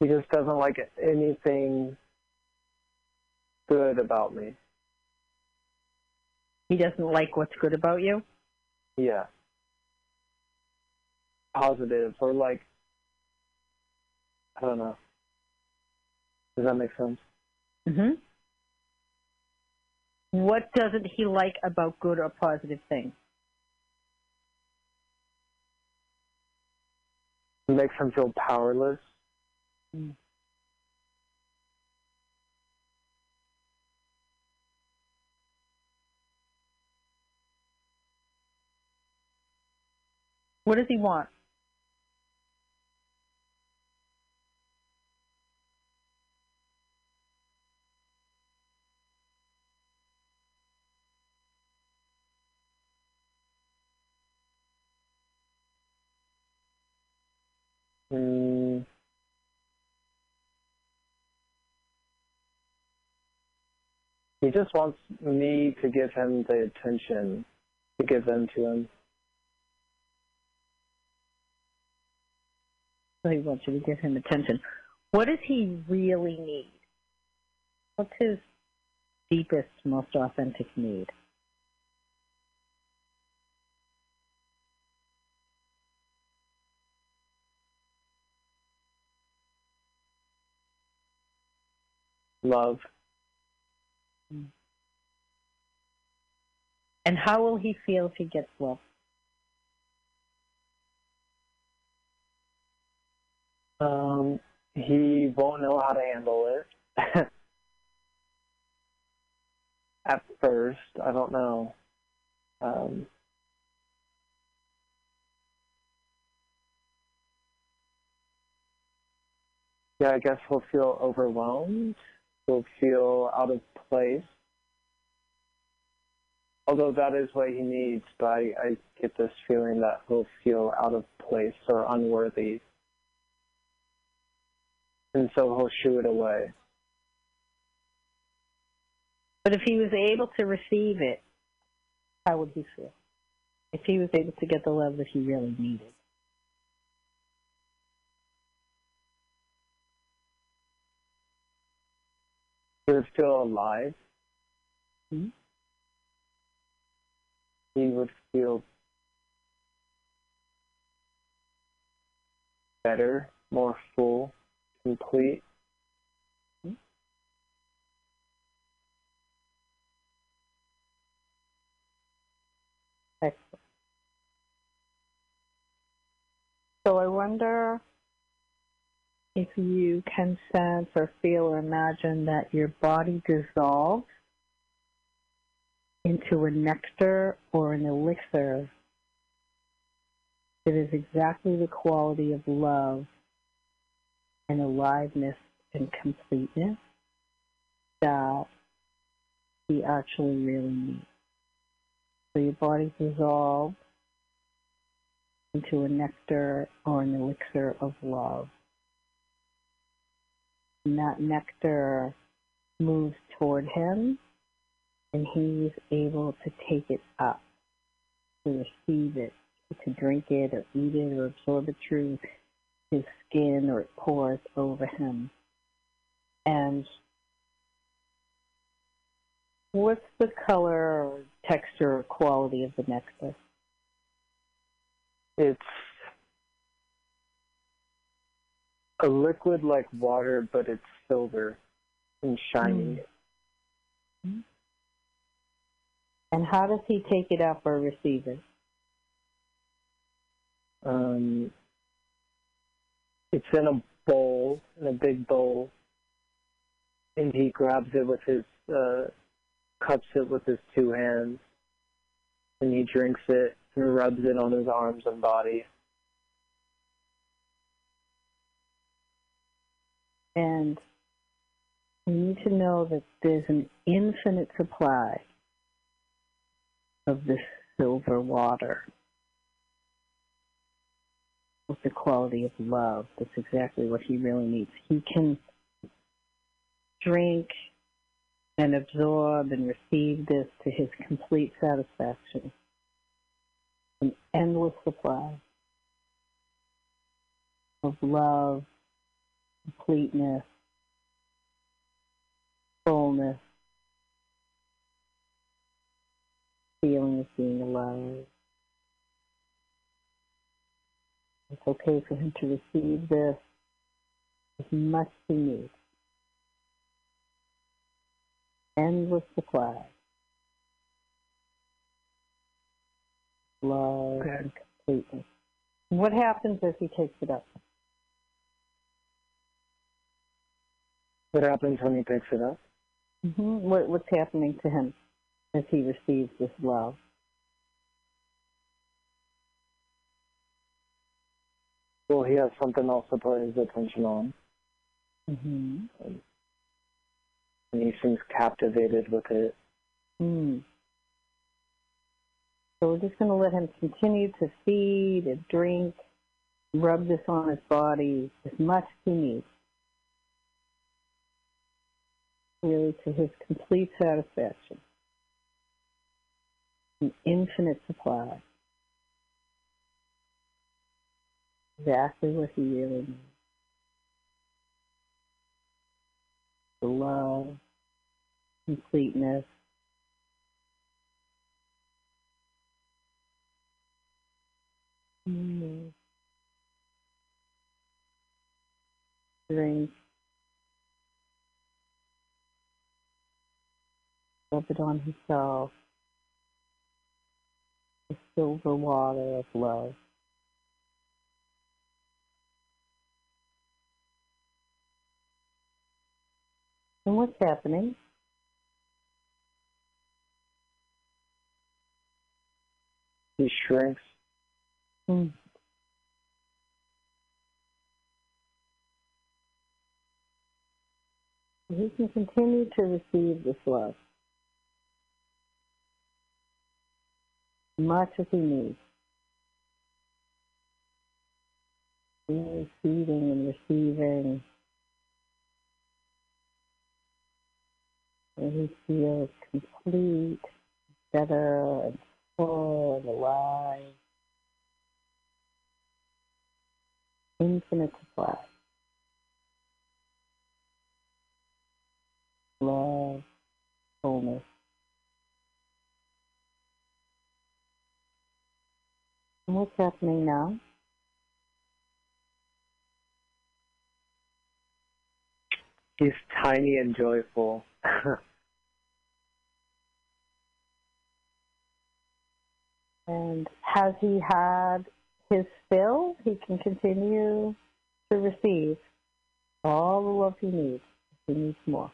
He just doesn't like anything good about me. He doesn't like what's good about you? Yeah. Positive or like I don't know. Does that make sense? Mhm. What doesn't he like about good or positive things? It makes him feel powerless. Mm. What does he want? Mm. He just wants me to give him the attention to give them to him. So he wants you to give him attention. What does he really need? What's his deepest, most authentic need? Love. And how will he feel if he gets well? Um, he won't know how to handle it. At first, I don't know. Um, yeah, I guess he'll feel overwhelmed. He'll feel out of place. Although that is what he needs, but I, I get this feeling that he'll feel out of place or unworthy and so he'll shoo it away. But if he was able to receive it, how would he feel? If he was able to get the love that he really needed. He would feel alive. Mm-hmm. He would feel better, more full complete. Excellent. So I wonder if you can sense or feel or imagine that your body dissolves into a nectar or an elixir that is exactly the quality of love and aliveness and completeness that he actually really needs. So your body dissolves into a nectar or an elixir of love. And that nectar moves toward him and he's able to take it up, to receive it, to drink it or eat it or absorb it through his skin or it pours over him. And what's the color or texture or quality of the necklace? It's a liquid like water, but it's silver and shiny. Mm-hmm. And how does he take it up or receive it? Um, it's in a bowl, in a big bowl, and he grabs it with his, uh, cups it with his two hands, and he drinks it and rubs it on his arms and body. And you need to know that there's an infinite supply of this silver water with the quality of love. That's exactly what he really needs. He can drink and absorb and receive this to his complete satisfaction. An endless supply of love completeness, fullness, feeling of being alive. It's okay for him to receive this as much as he needs. Endless supply. Love Okay. and completeness. What happens as he takes it up? What happens when he picks it up? hmm What, what's happening to him as he receives this love? Well, he has something else to put his attention on, hmm and he seems captivated with it. Mm. So we're just going to let him continue to feed and drink, rub this on his body as much as he needs. Really to his complete satisfaction. An infinite supply. Exactly what he really needs. The love, completeness, Mm. Drink. Rub it on himself. The silver water of love. And what's happening? He shrinks. Mm. He can continue to receive this love much as he needs. Really feeding and receiving. And he feels complete, better, and full and alive. infinite supply. Love, wholeness. And what's happening now? He's tiny and joyful. And has he had his fill? He can continue to receive all the love he needs. He needs more.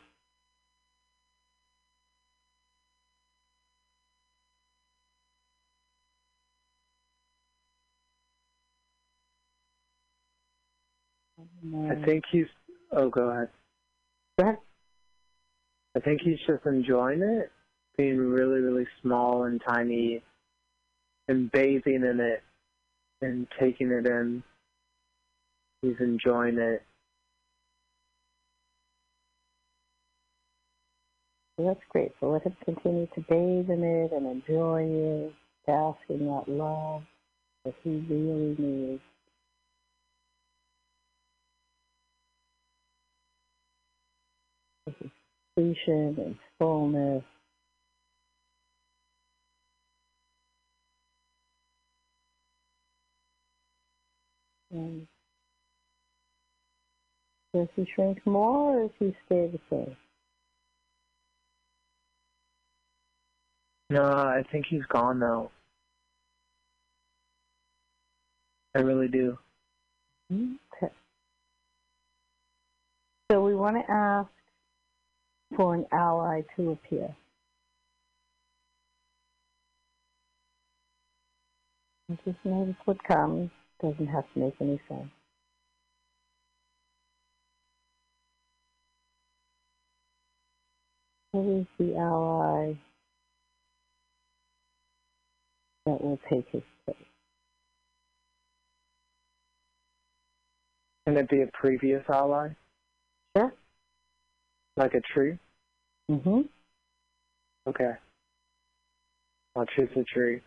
I think he's. Oh, go ahead. Ahead. I think he's just enjoying it, being really, really small and tiny, and bathing in it, and taking it in. He's enjoying it. So that's great. So let him continue to bathe in it and enjoy it, bask in that love that he really needs. Completion and fullness. And does he shrink more or does he stay the same? No, I think he's gone now. I really do. Okay. So we want to ask for an ally to appear. And Just notice what comes. Doesn't have to make any sense. What is the ally that will take his place? Can it be a previous ally. Like a tree? Mm-hmm. Okay. I'll choose a tree.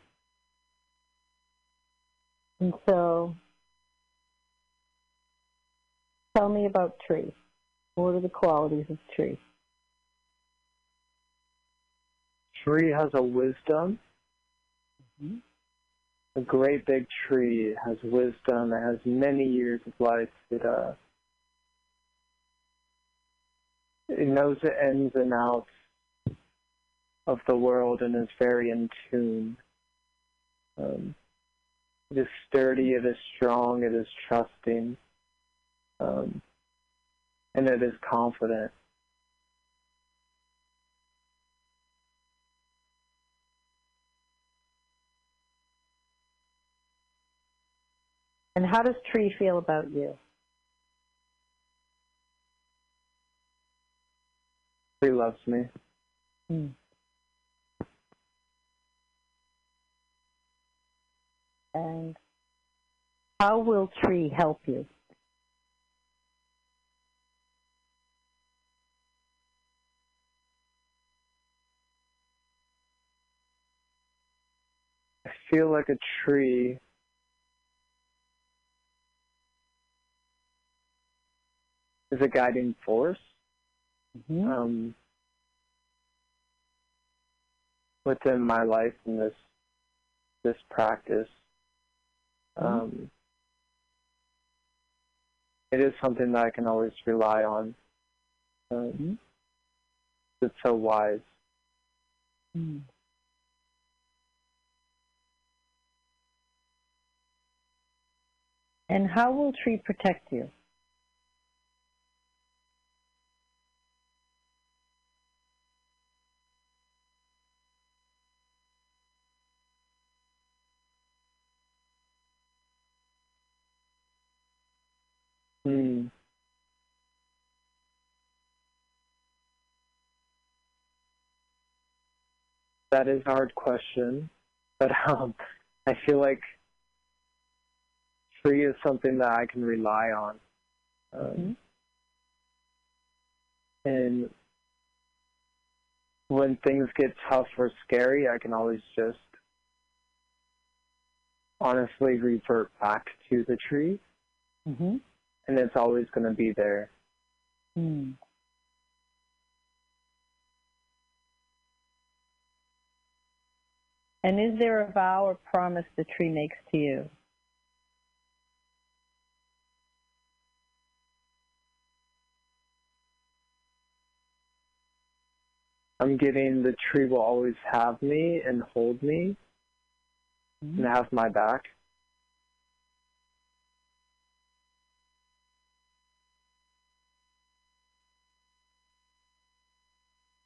And so, tell me about tree? What are the qualities of tree? Tree has a wisdom. Mm-hmm. A great big tree has wisdom. It has many years of life. It uh, it knows the ins and outs of the world and is very in tune. Um, it is sturdy. It is strong. It is trusting. Um, and it is confident. And how does tree feel about you? He loves me. Hmm. And how will tree help you? I feel like a tree is a guiding force Mm-hmm. um, within my life in this this practice. Um, it is something that I can always rely on. Um, Mm-hmm. It's so wise. Mm. And how will tree protect you? That is a hard question, but um, I feel like tree is something that I can rely on. Um, And when things get tough or scary, I can always just honestly revert back to the tree, Mm-hmm. and it's always going to be there. Hmm. And is there a vow or promise the tree makes to you? I'm getting the tree will always have me and hold me Mm-hmm. and have my back.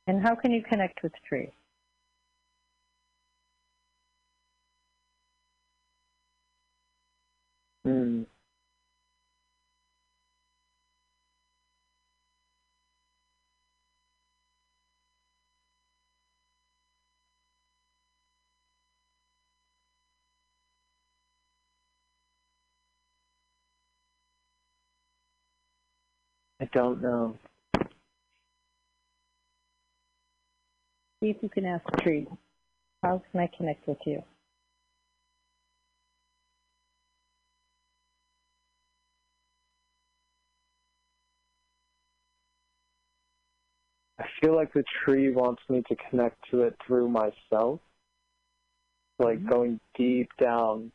And how can you connect with tree? Mm. I don't know. See if you can ask tree. How can I connect with you? Feel like the tree wants me to connect to it through myself, like Mhm. going deep down,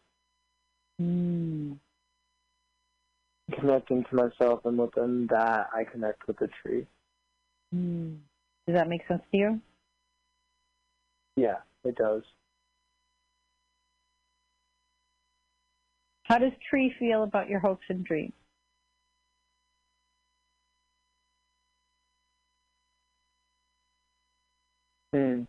Hmm. connecting to myself, and within that, I connect with the tree. Hmm. Does that make sense to you? Yeah, it does. How does tree feel about your hopes and dreams? Hmm.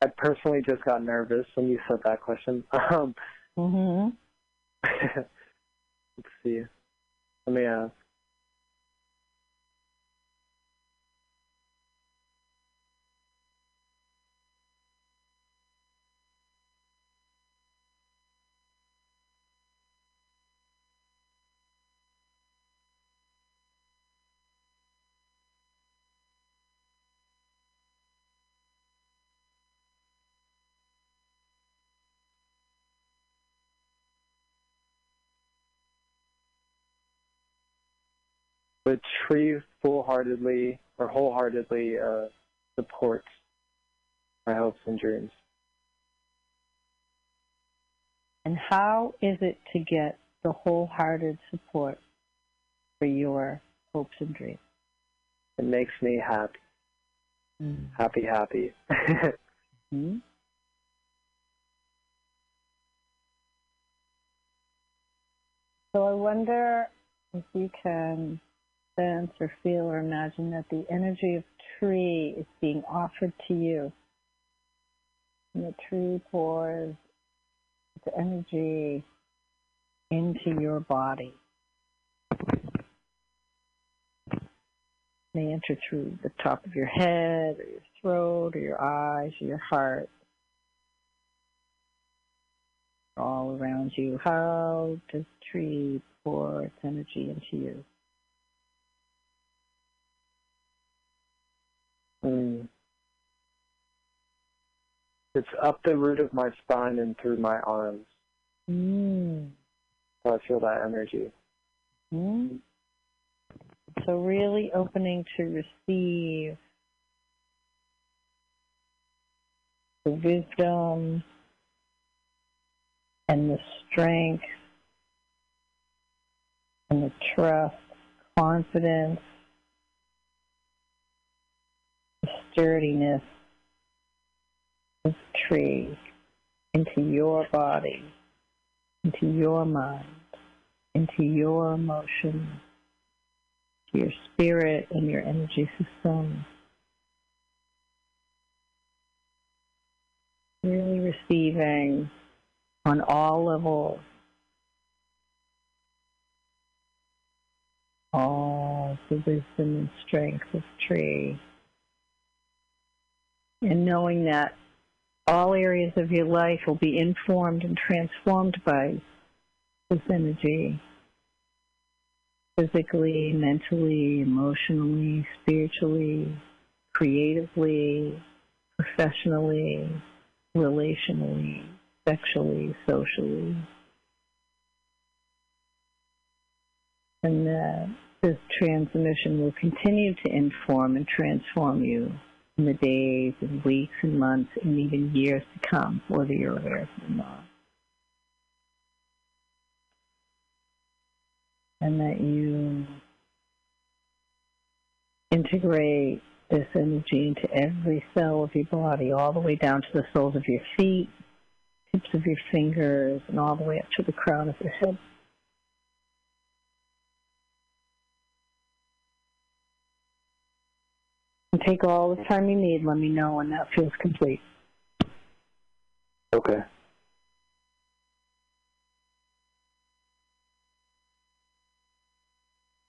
I personally just got nervous when you said that question. Um, Mm-hmm. let's see. Let me ask. The tree full-heartedly or wholeheartedly uh, supports my hopes and dreams. And how is it to get the wholehearted support for your hopes and dreams? It makes me happy, Mm. happy, happy. Hmm? So I wonder if you can sense or feel or imagine that the energy of tree is being offered to you. And the tree pours its energy into your body. May enter through the top of your head or your throat or your eyes or your heart. All around you. How does tree pour its energy into you? Mm. It's up the root of my spine and through my arms. Mm. So I feel that energy. Mm. So really opening to receive the wisdom and the strength and the trust, confidence, sturdiness of the tree into your body, into your mind, into your emotions your spirit and your energy system. Really receiving on all levels all the wisdom and strength of tree. And knowing that all areas of your life will be informed and transformed by this energy physically, mentally, emotionally, spiritually, creatively, professionally, relationally, sexually, socially. And that this transmission will continue to inform and transform you in the days and weeks and months and even years to come, whether you're aware of it or not. and that you integrate this energy into every cell of your body, all the way down to the soles of your feet, tips of your fingers, and all the way up to the crown of your head. Take all the time you need. Let me know when that feels complete. Okay.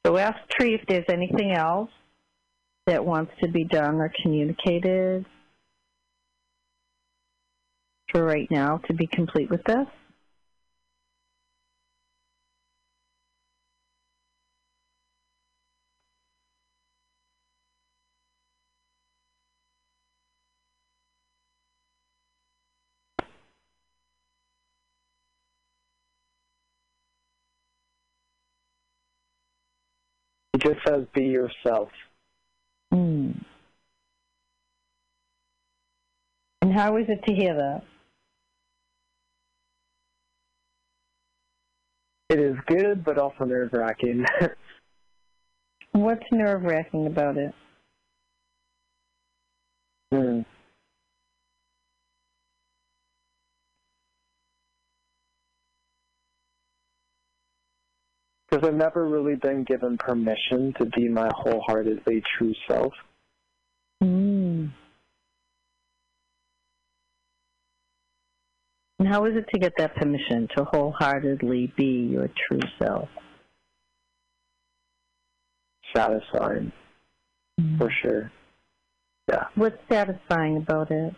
So ask Tree if there's anything else that wants to be done or communicated for right now to be complete with this. Just says be yourself. Mm. And how is it to hear that? It is good, but also nerve wracking. What's nerve wracking about it? Hmm. Because I've never really been given permission to be my wholeheartedly true self. Mm. And how is it to get that permission to wholeheartedly be your true self? Satisfying, for sure. Yeah. What's satisfying about it?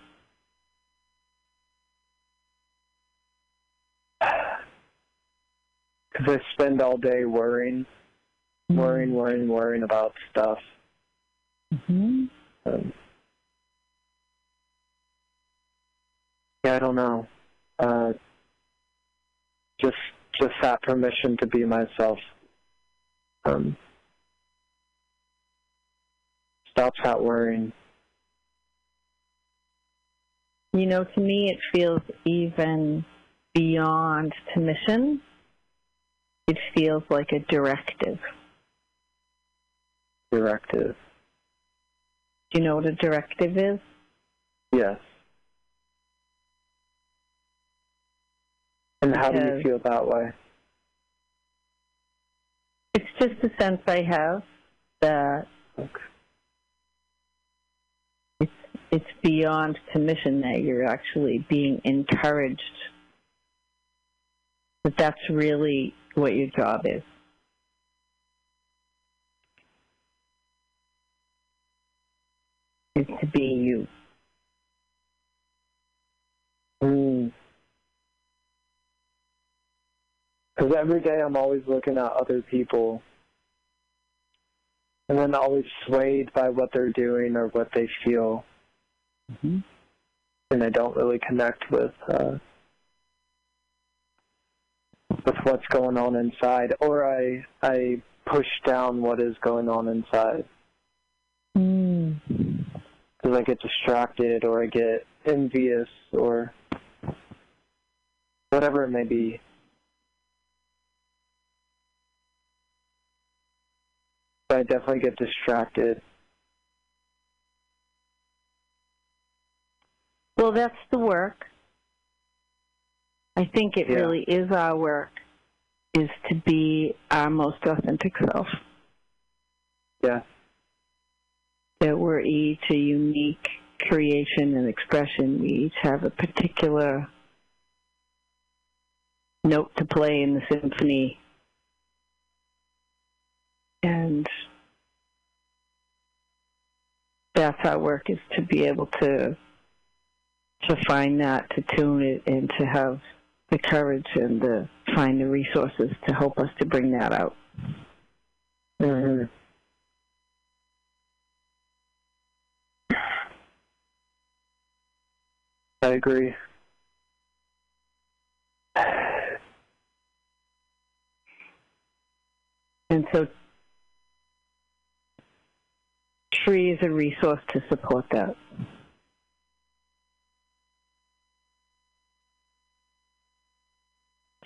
Because I spend all day worrying, worrying, worrying, worrying about stuff. Mm-hmm. Um, yeah, I don't know. Uh, just, just that permission to be myself. Um, stops that worrying. You know, to me, it feels even beyond commission. It feels like a directive. Directive. Do you know what a directive is? Yes. And how do you feel that way? It's just a sense I have that Okay. it's it's beyond commission that you're actually being encouraged that that's really what your job is. Is to be you. Mm. Because every day I'm always looking at other people and then always swayed by what they're doing or what they feel. Mm-hmm. And I don't really connect with uh, with what's going on inside, or I I push down what is going on inside Mm. because I get distracted or I get envious or whatever it may be. But I definitely get distracted. Well, that's the work. I think it Yeah. really is our work, is to be our most authentic self. Yeah. That we're each a unique creation and expression. We each have a particular note to play in the symphony. And that's our work is to be able to to find that, to tune it, and to have the courage and to find the resources to help us to bring that out. hmm I agree. And so, Tree is a resource to support that.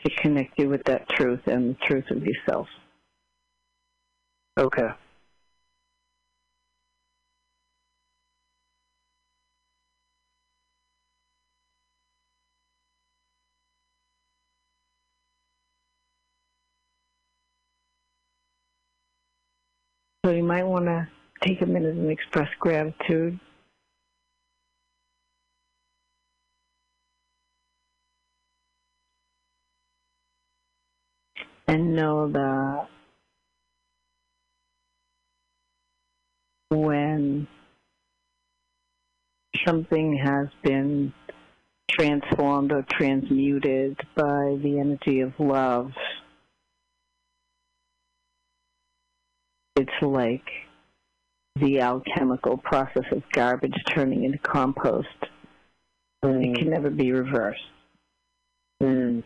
To connect you with that truth and the truth of yourself. Okay. So you might want to take a minute and express gratitude. And know that when something has been transformed or transmuted by the energy of love, it's like the alchemical process of garbage turning into compost. It can never be reversed. Mm.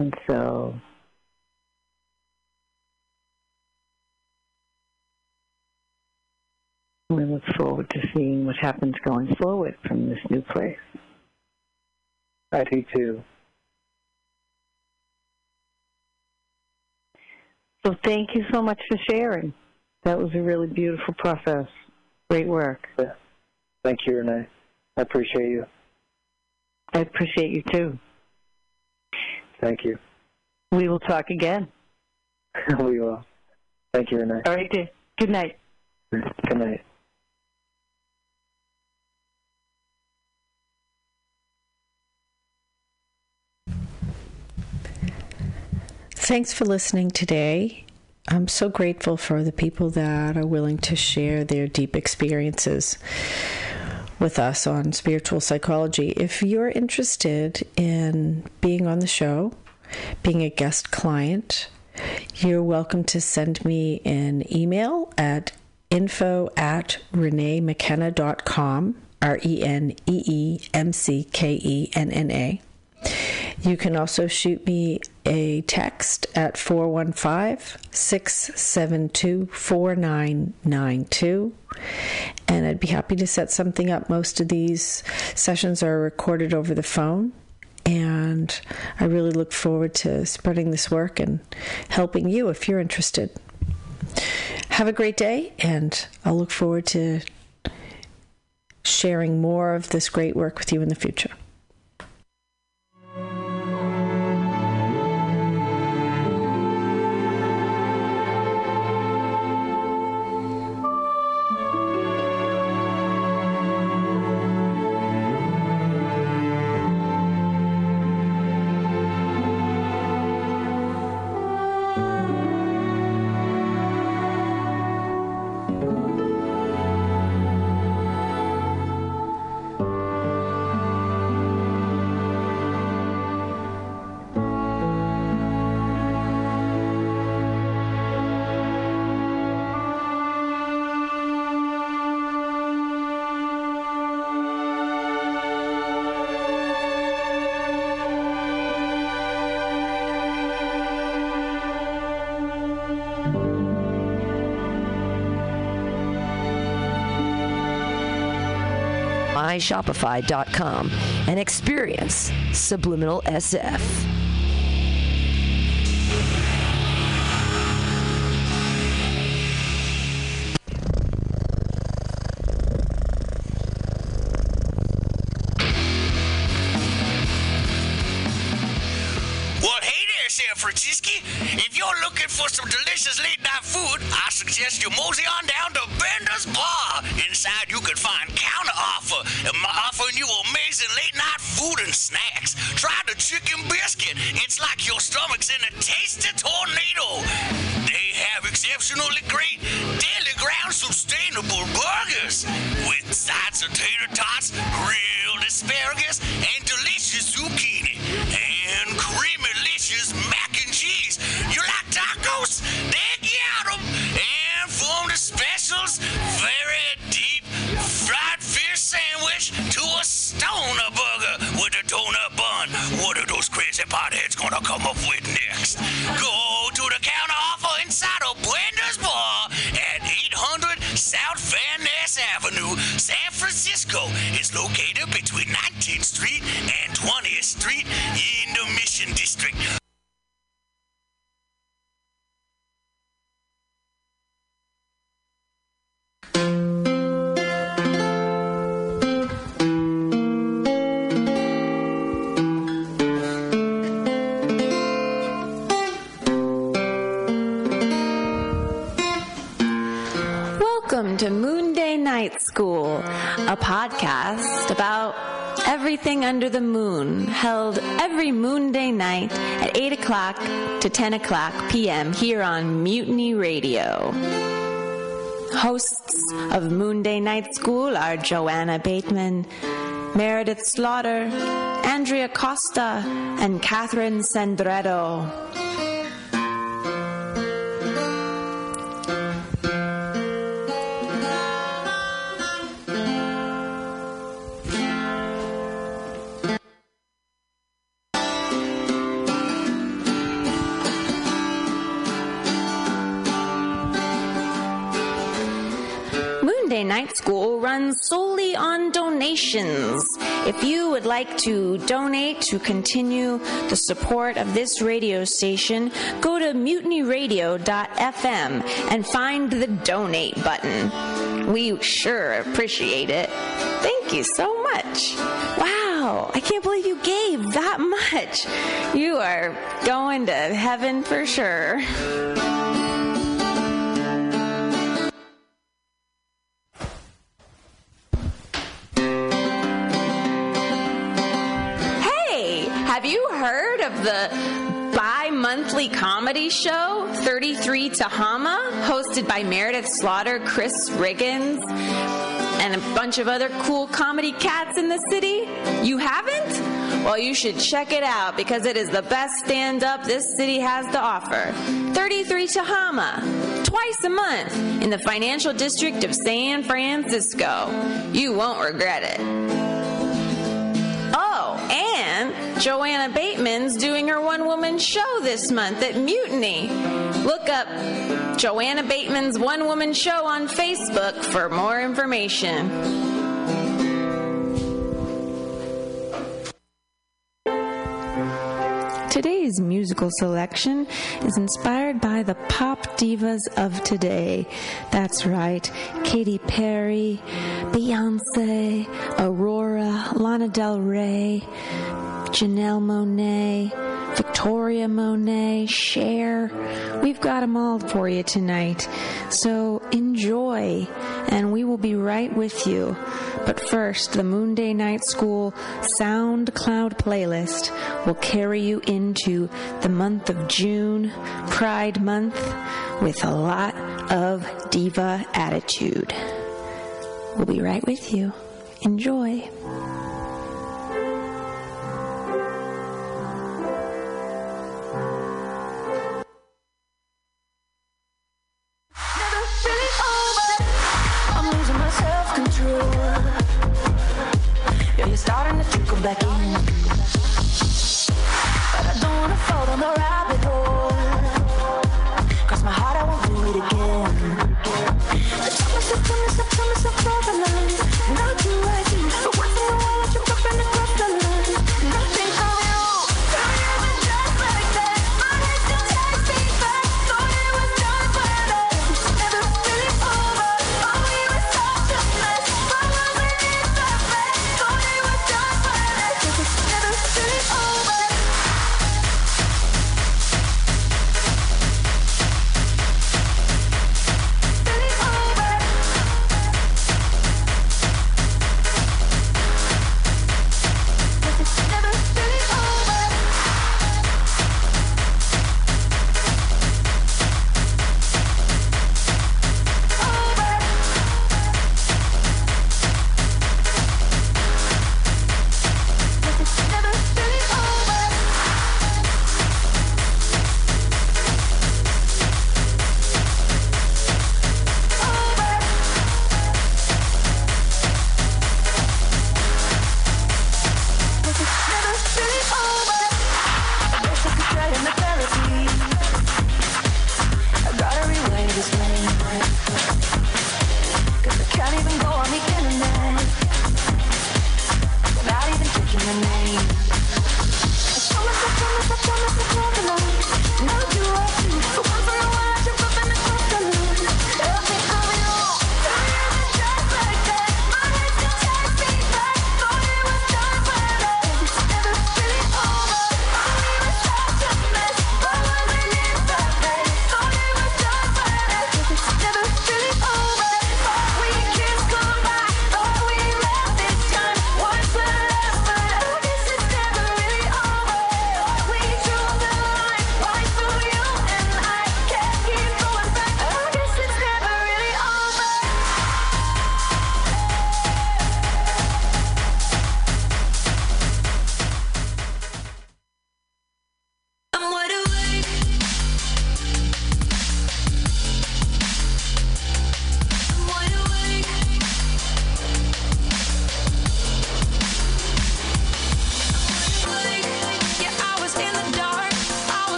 And so we look forward to seeing what happens going forward from this new place. I do too. So thank you so much for sharing. That was a really beautiful process. Great work. Thank you, Renee. I appreciate you. I appreciate you too. Thank you. We will talk again. we will. Thank you, Renee. All right, dear. Good night. Good night. Thanks for listening today. I'm so grateful for the people that are willing to share their deep experiences with us on spiritual psychology. If you're interested in being on the show, being a guest client, you're welcome to send me an email at info at reneemckenna.com, R E N E E M C K E N N A. You can also shoot me a text at 415 672 4992. And I'd be happy to set something up. Most of these sessions are recorded over the phone. And I really look forward to spreading this work and helping you if you're interested. Have a great day, and I'll look forward to sharing more of this great work with you in the future. myshopify.com and experience Subliminal SF. To 10 o'clock p.m. here on Mutiny Radio. Hosts of Moon Day Night School are Joanna Bateman, Meredith Slaughter, Andrea Costa, and Catherine Sandretto. School runs solely on donations. If you would like to donate to continue the support of this radio station, go to mutinyradio.fm and find the donate button. We sure appreciate it. Thank you so much. Wow, I can't believe you gave that much. You are going to heaven for sure. Of the bi monthly comedy show 33 Tehama, hosted by Meredith Slaughter, Chris Riggins, and a bunch of other cool comedy cats in the city? You haven't? Well, you should check it out because it is the best stand up this city has to offer. 33 Tehama, twice a month in the financial district of San Francisco. You won't regret it. Joanna Bateman's doing her one woman show this month at Mutiny. Look up Joanna Bateman's one woman show on Facebook for more information. Today's musical selection is inspired by the pop divas of today. That's right, Katy Perry, Beyonce, Aurora, Lana Del Rey, Janelle Monáe, Victoria Monet, Cher. We've got them all for you tonight. So enjoy, and we will be right with you. But first, the Moonday Night School SoundCloud playlist will carry you into the month of June, Pride Month, with a lot of diva attitude. We'll be right with you. Enjoy. Back in.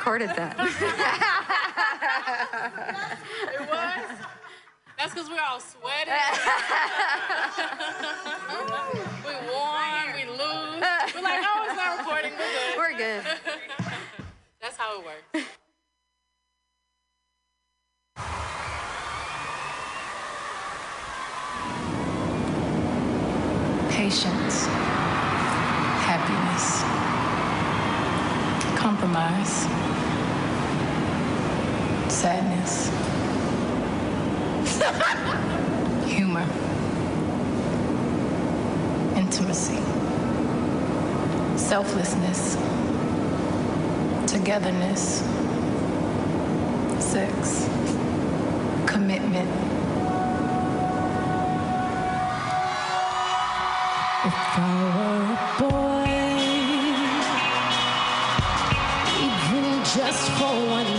Recorded that. It was? That's because we're all sweaty. we warm, we lose. We're like, oh, it's not recording. We're good. We're good. That's how it works. patience, happiness, compromise, sadness, humor, intimacy, selflessness, togetherness, sex, commitment. If I were a boy, even just for one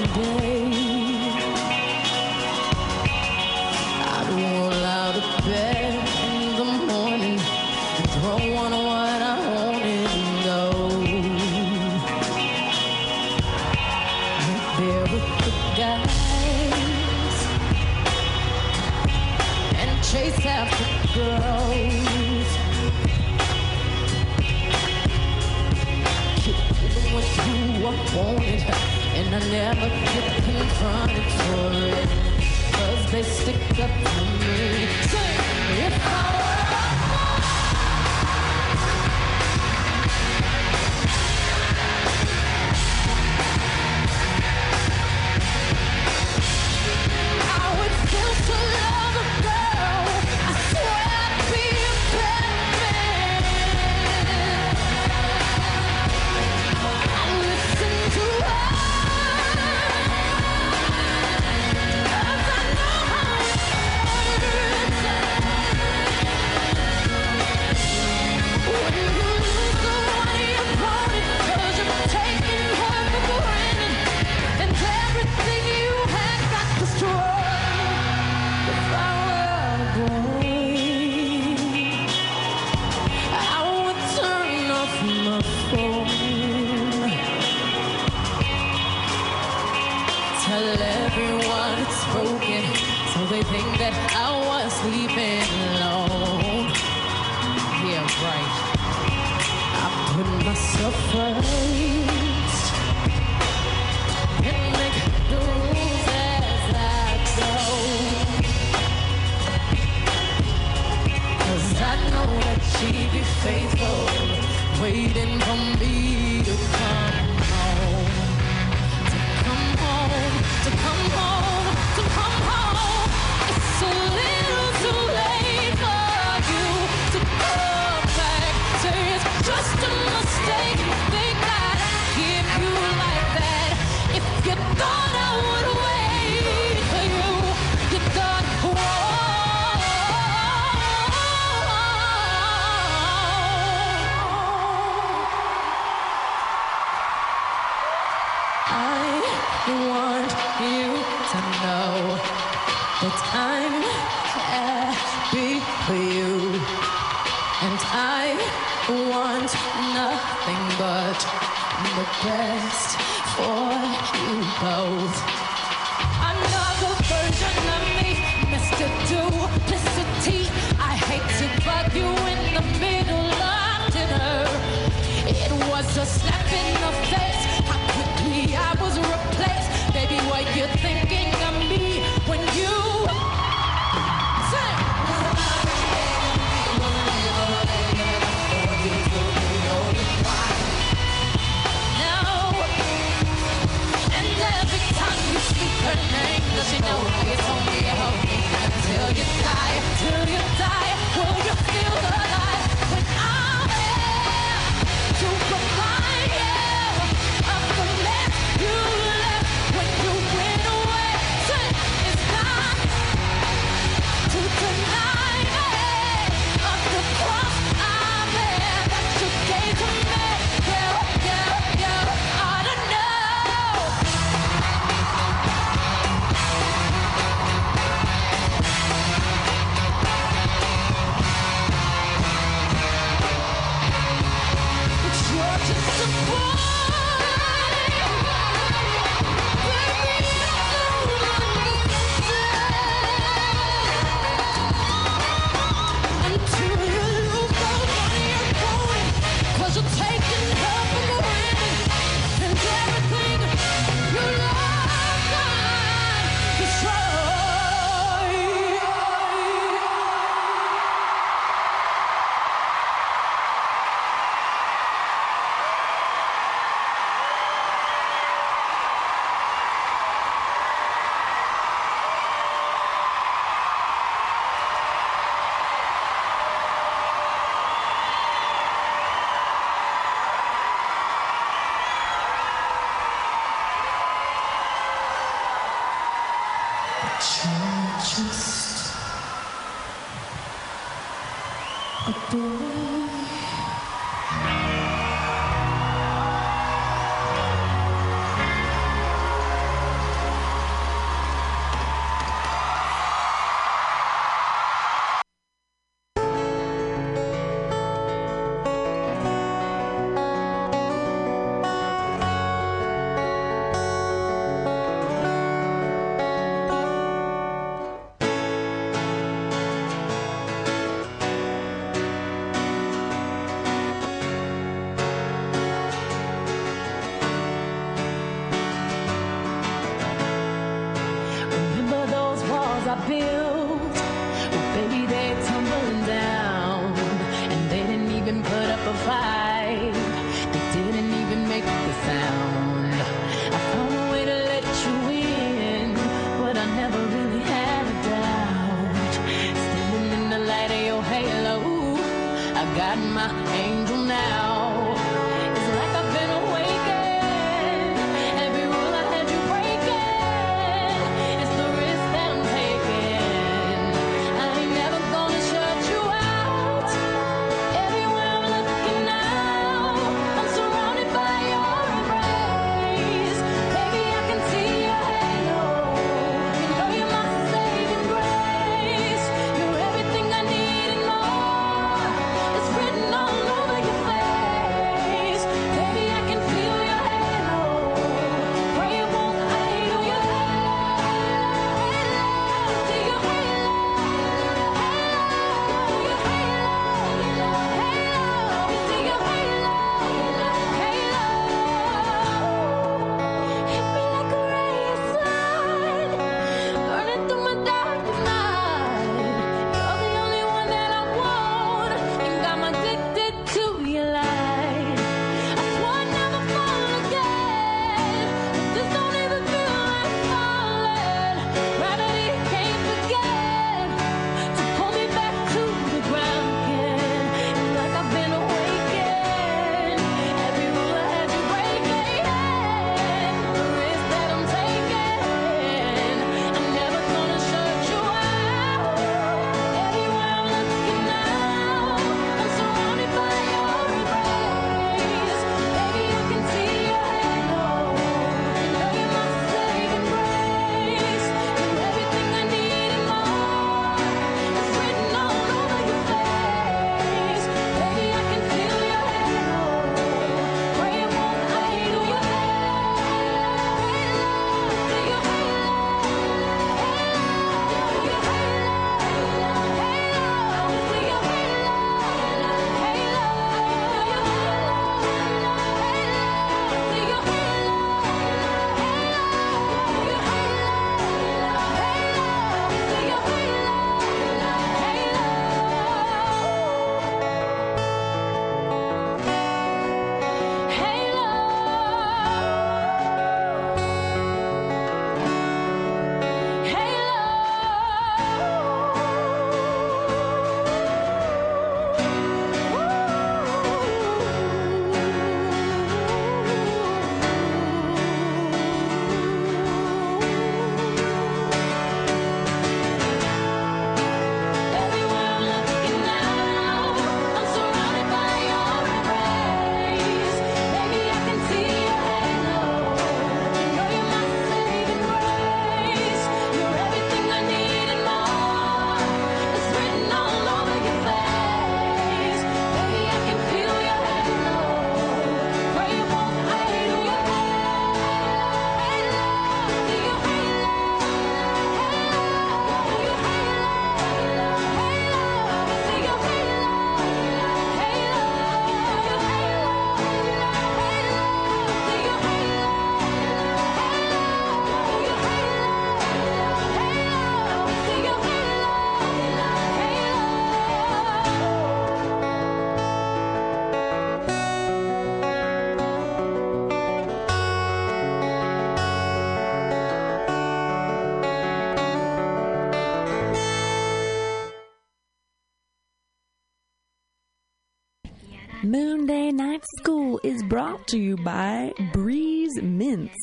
to you by Breeze Mints.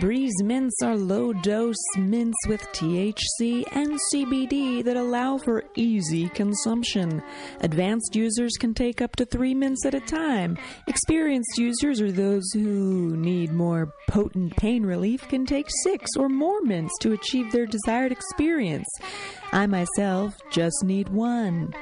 Breeze mints are low dose mints with THC and CBD that allow for easy consumption. Advanced users can take up to three mints at a time. Experienced users or those who need more potent pain relief can take six or more mints to achieve their desired experience. I myself just need one.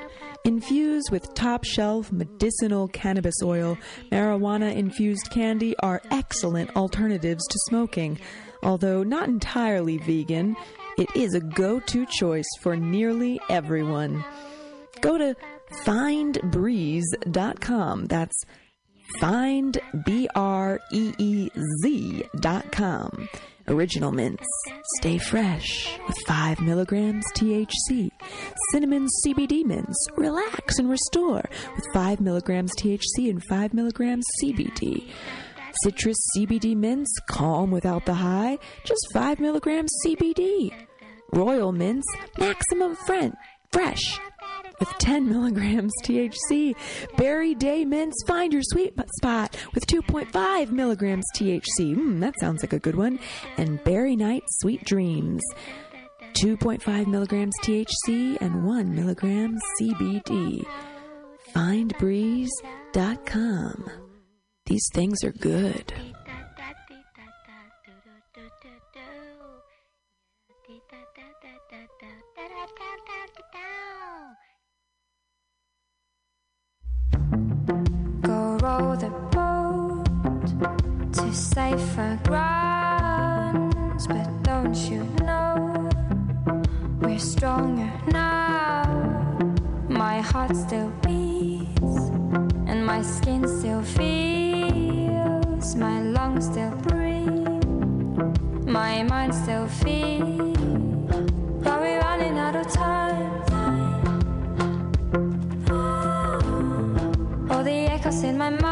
Infused with top shelf medicinal cannabis oil, marijuana infused candy are excellent alternatives to smoking. Although not entirely vegan, it is a go to choice for nearly everyone. Go to findbreeze.com. That's find. Original mints. Stay fresh with 5 milligrams THC. Cinnamon CBD mints. Relax and restore with 5 milligrams THC and 5 milligrams CBD. Citrus CBD mints. Calm without the high. Just 5 milligrams CBD. Royal mints. Maximum friend. Fresh with 10 milligrams THC. Berry Day Mints, find your sweet spot with 2.5 milligrams THC. Mm, that sounds like a good one. And Berry Night Sweet Dreams, 2.5 milligrams THC and 1 milligram CBD. Findbreeze.com. These things are good. Safer grounds, but don't you know we're stronger now? My heart still beats, and my skin still feels, my lungs still breathe, my mind still feels. But we're running out of time. All the echoes in my mind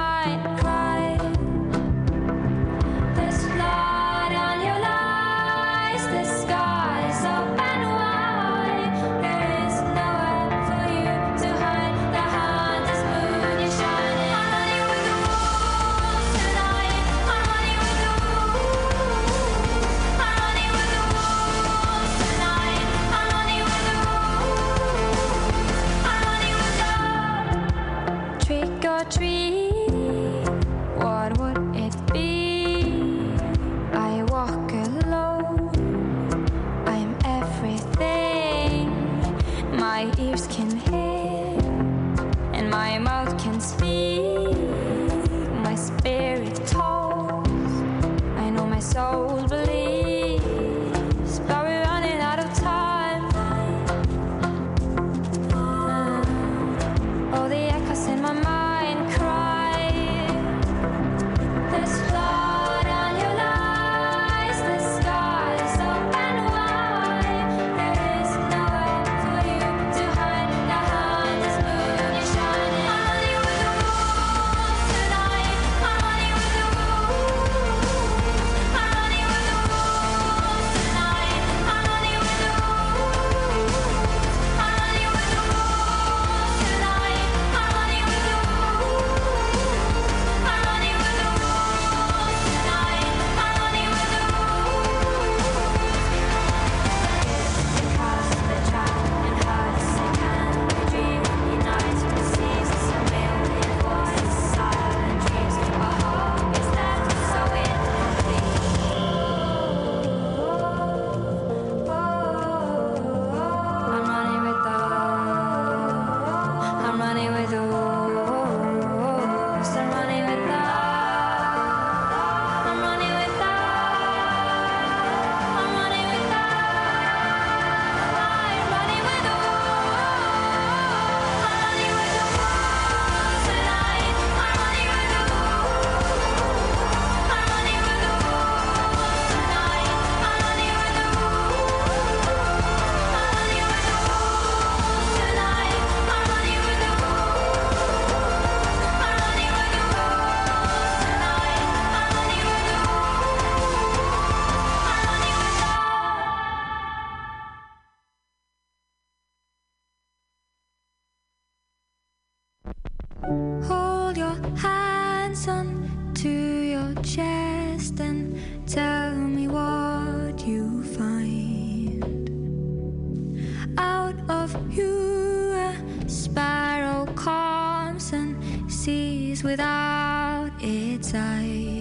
without its eyes.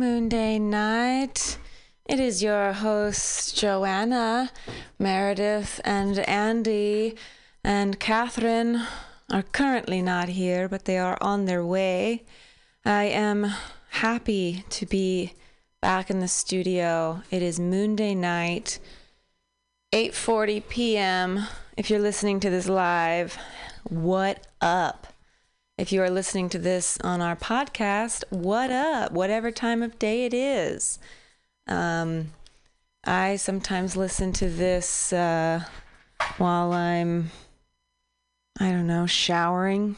Moon Day Night. It is your host, Joanna, Meredith, and Andy, and Catherine are currently not here, but they are on their way. I am happy to be back in the studio. It is Moon Day night, 8:40 p.m. If you're listening to this live, what up? If you are listening to this on our podcast, what up? Whatever time of day it is. Um, I sometimes listen to this uh, while I'm, I don't know, showering.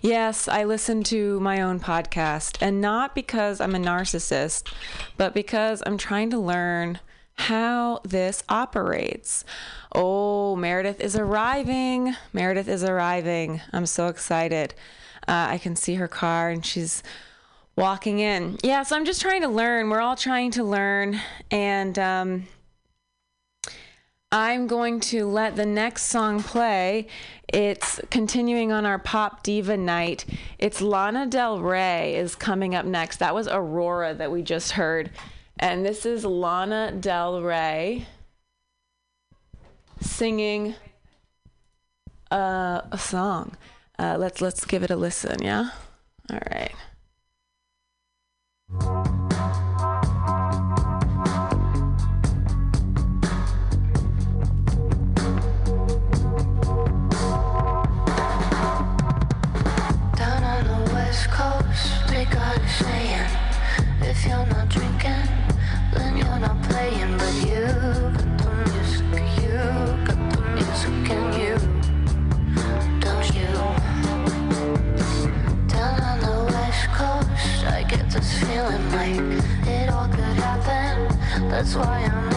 Yes, I listen to my own podcast, and not because I'm a narcissist, but because I'm trying to learn how this operates. Oh, Meredith is arriving. Meredith is arriving. I'm so excited. Uh, I can see her car and she's walking in. Yeah, so I'm just trying to learn. We're all trying to learn. And um, I'm going to let the next song play. It's continuing on our pop diva night. It's Lana Del Rey is coming up next. That was Aurora that we just heard. And this is Lana Del Rey singing uh, a song. Uh, let's let's give it a listen, yeah? All right. like it all could happen. That's why I'm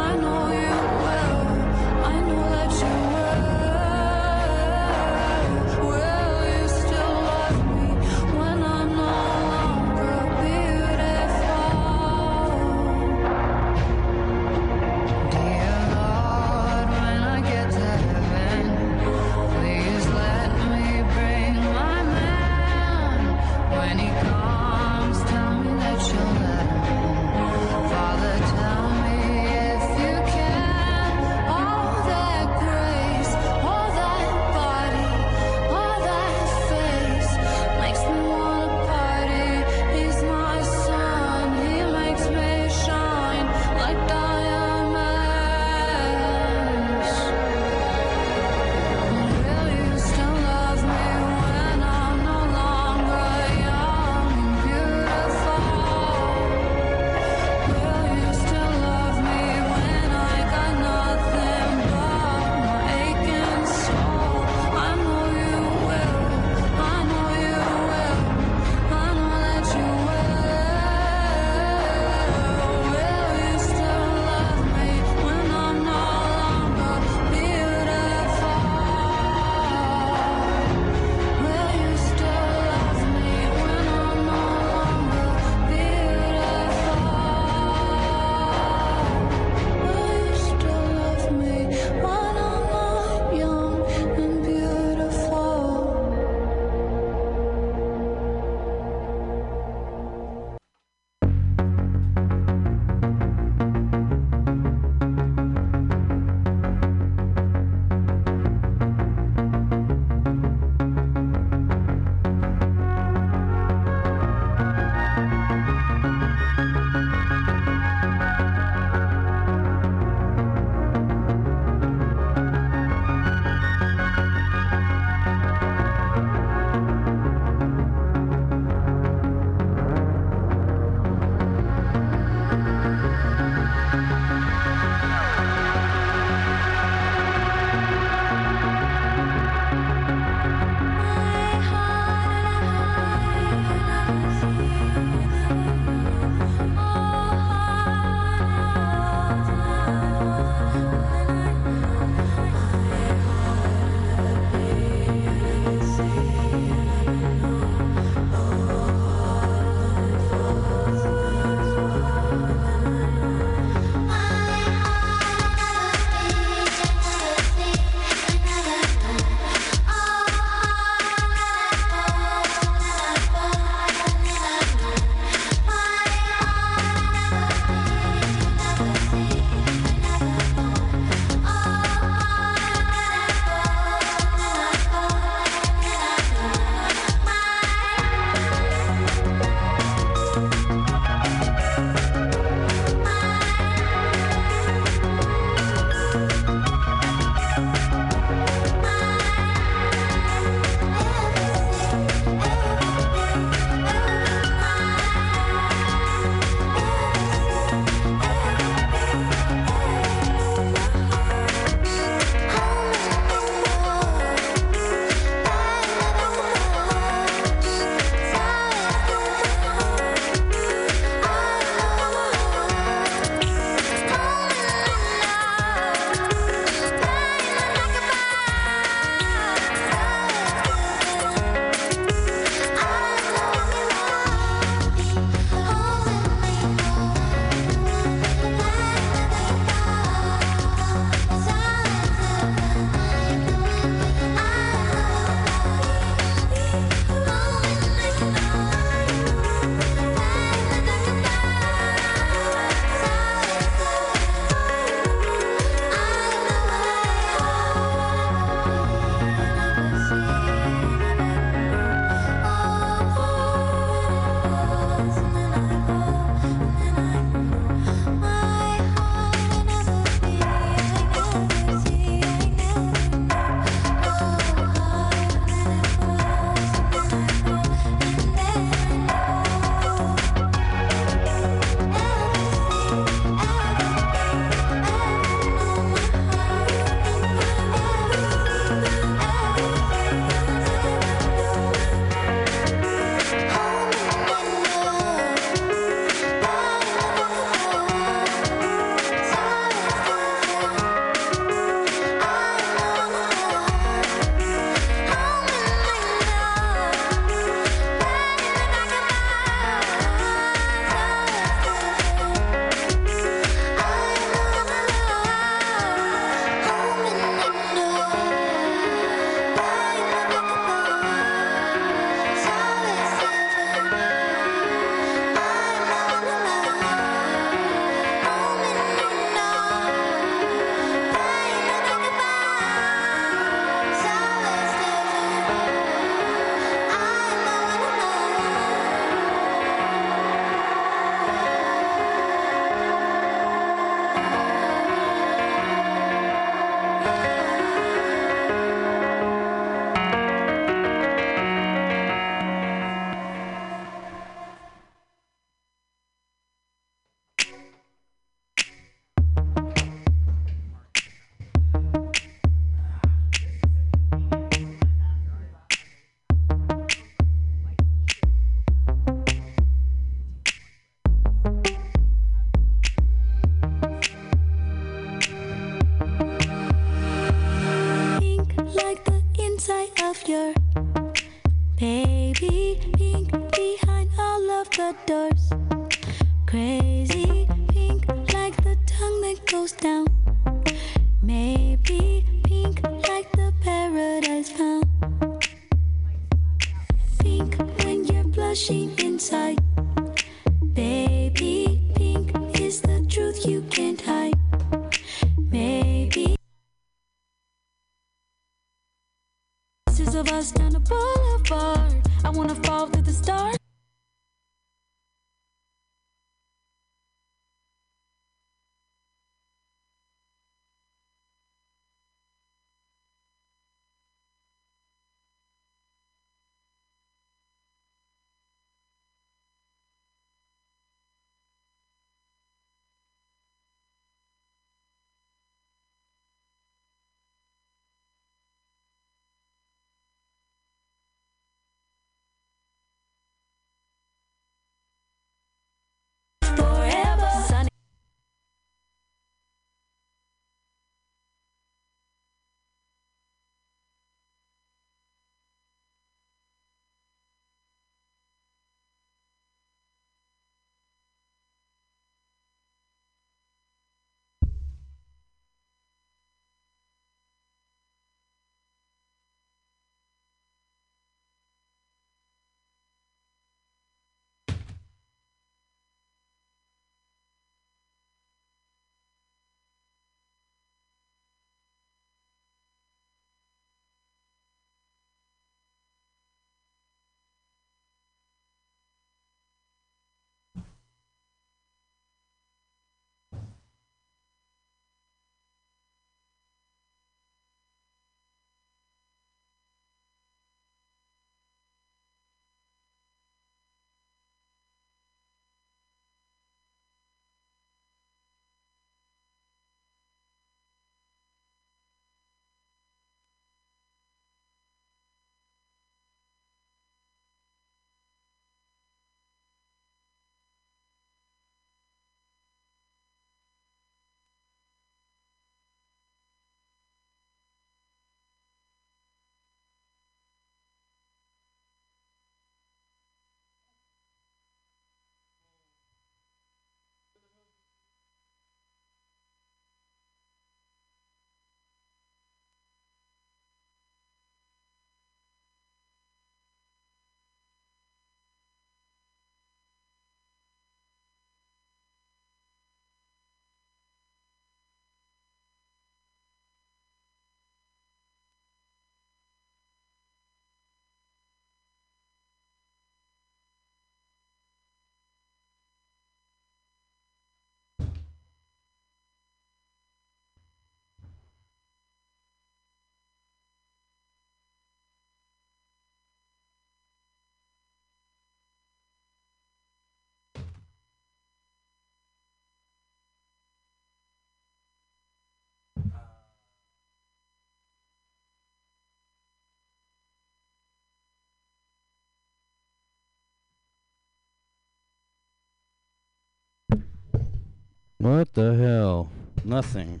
What the hell? Nothing.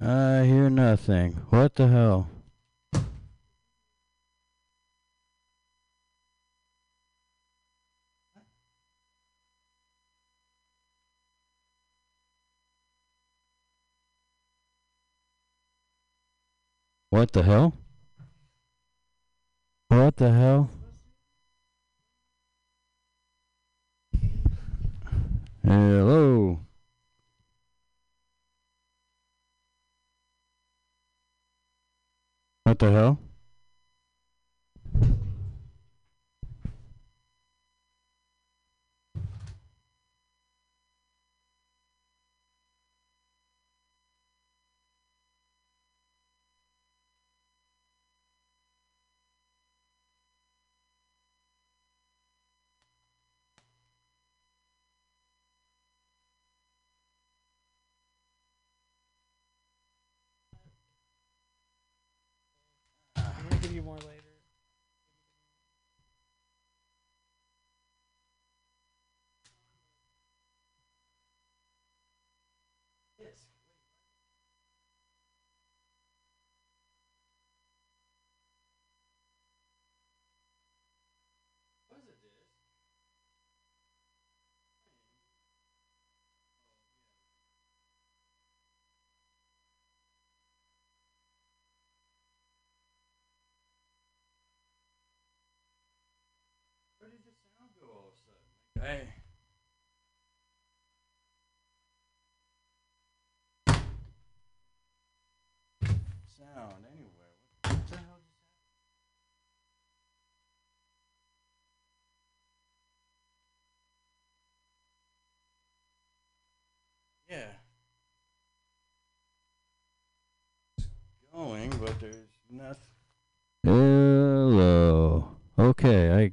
I hear nothing. What the hell? What the hell? What the hell? Hello. What the hell? I. Sound anywhere. What the hell just happened? Yeah. It's going, but there's nothing. Hello. Okay, I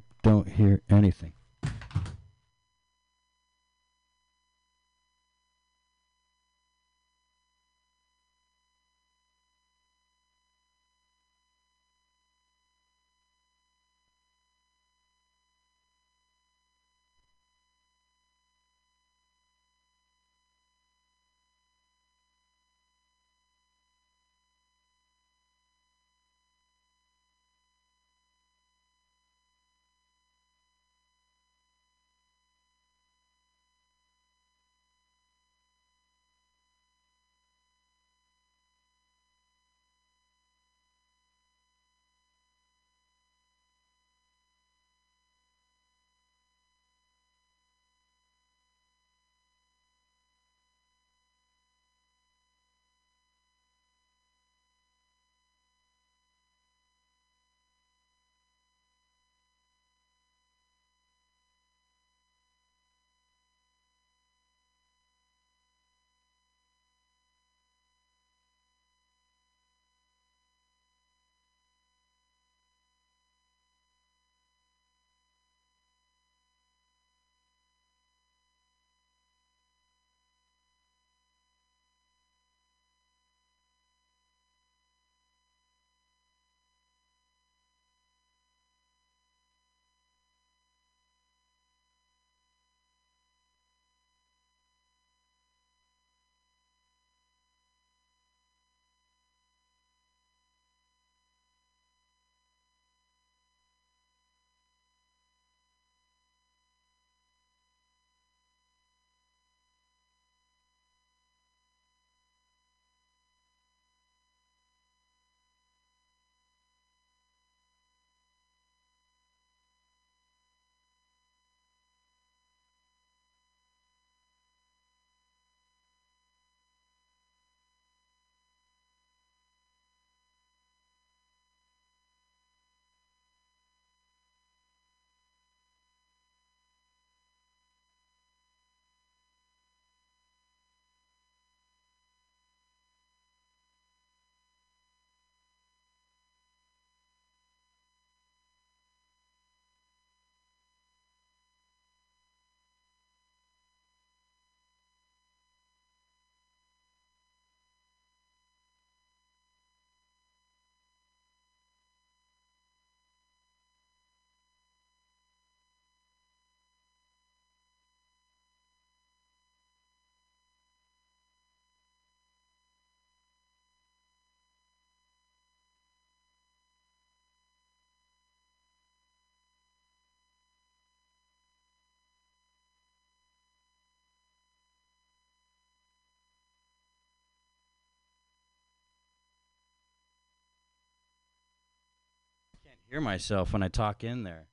hear myself when I talk in there.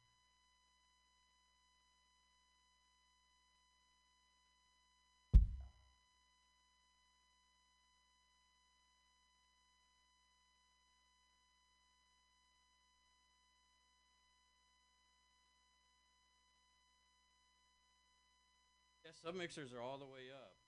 Yeah, submixers are all the way up.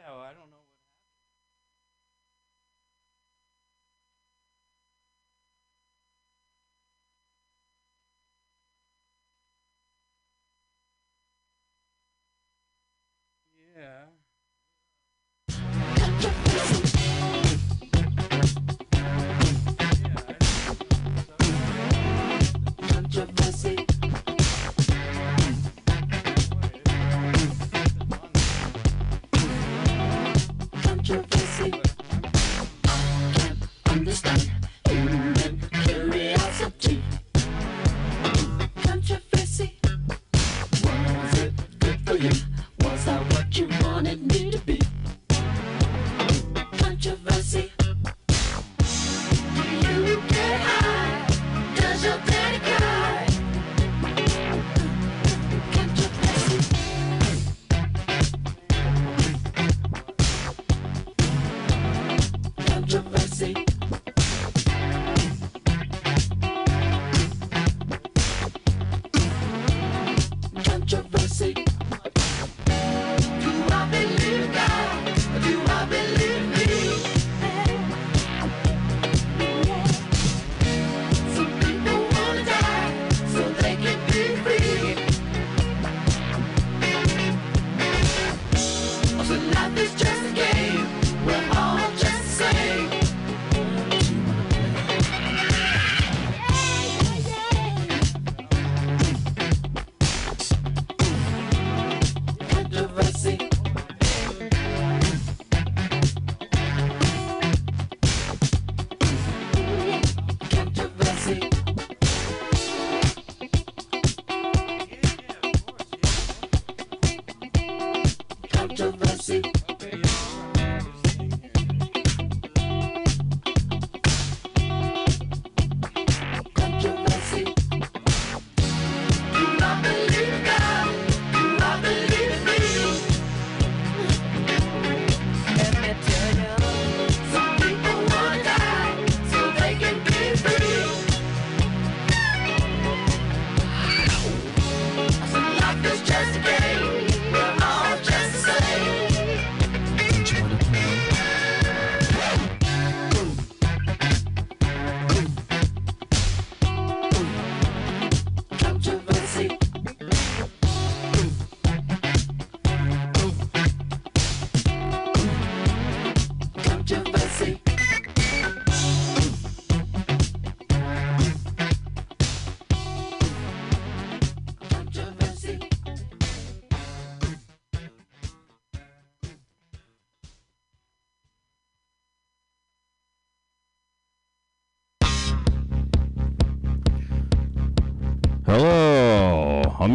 yeah, well, I don't know what happened. Yeah.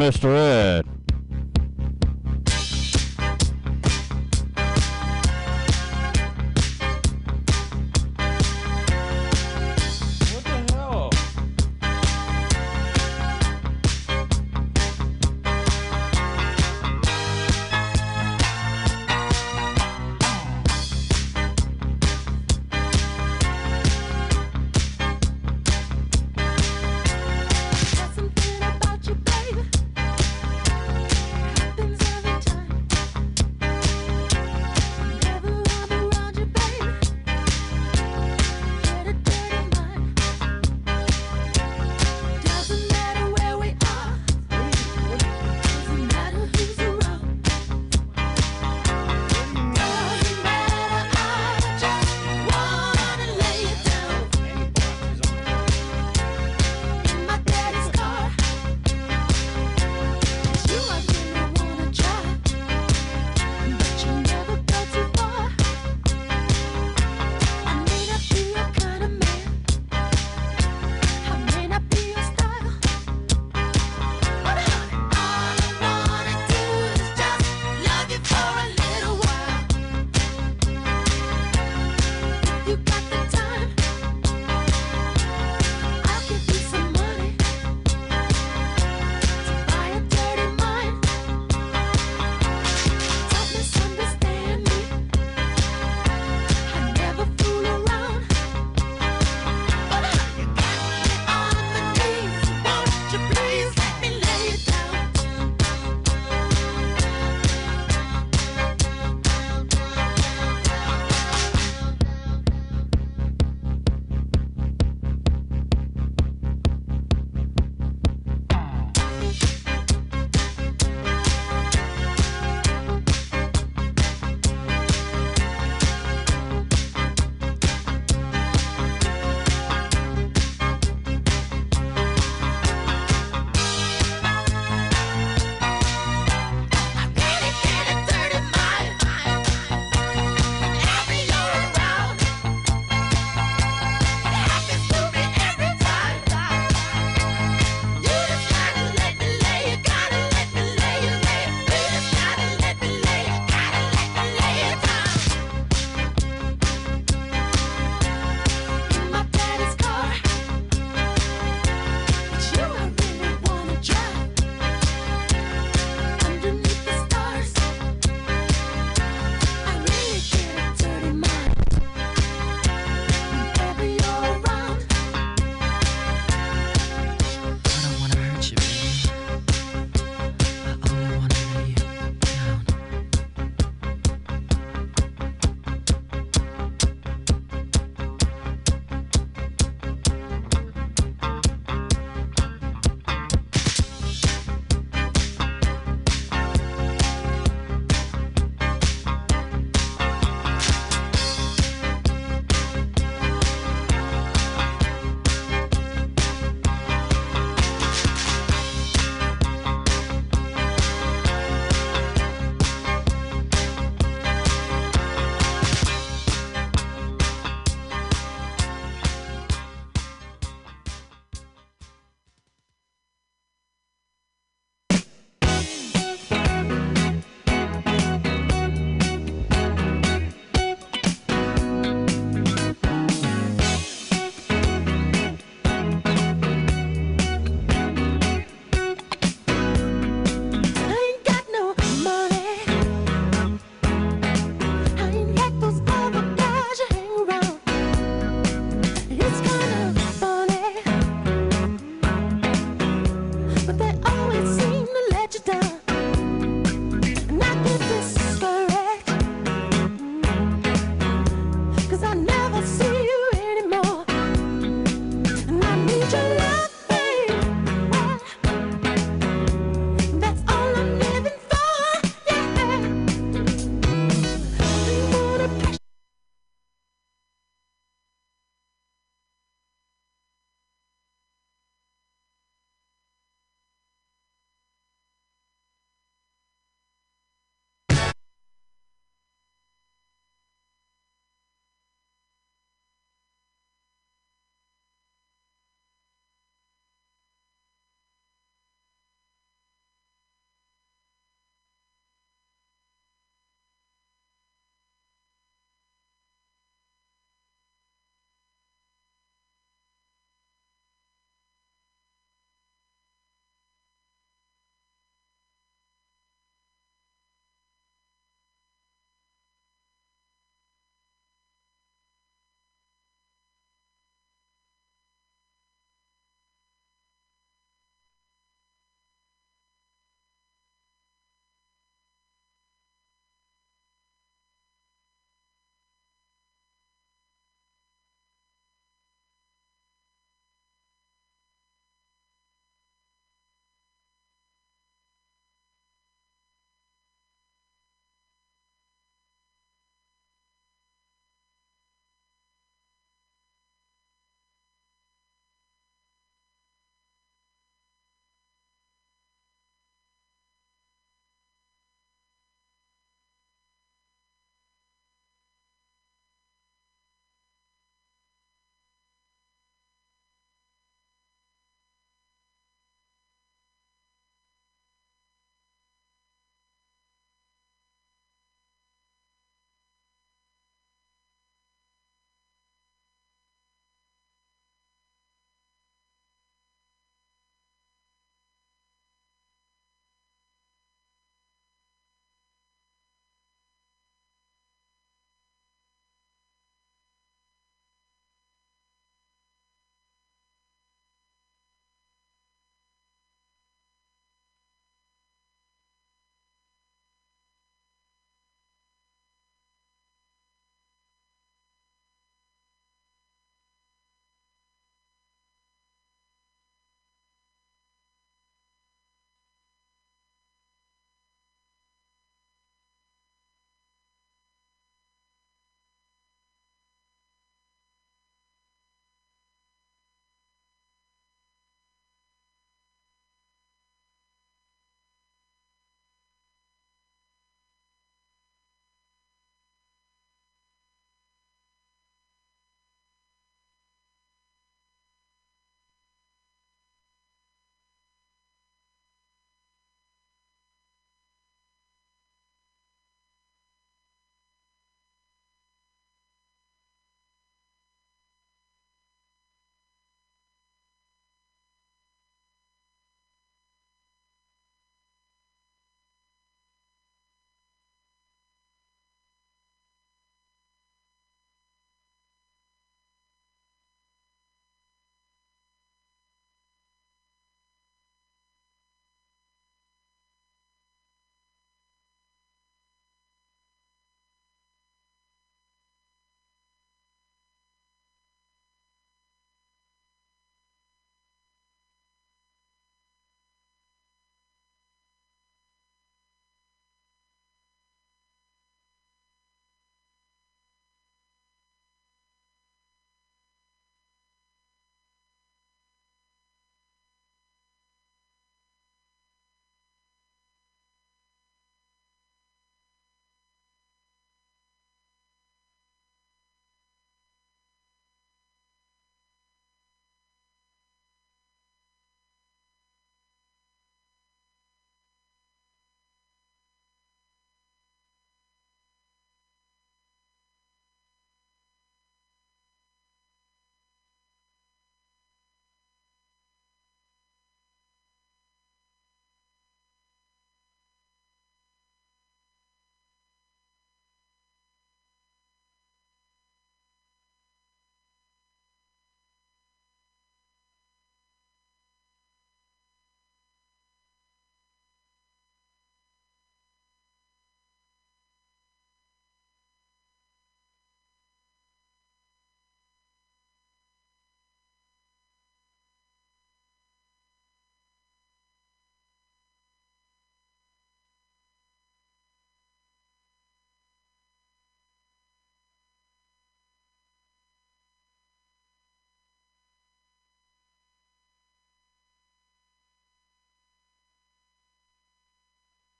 Mr. Ed.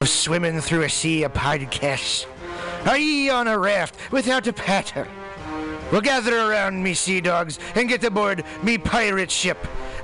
Swimming through a sea of podcasts? Are ye on a raft without a paddle? Well, gather around me, sea dogs, and get aboard me pirate ship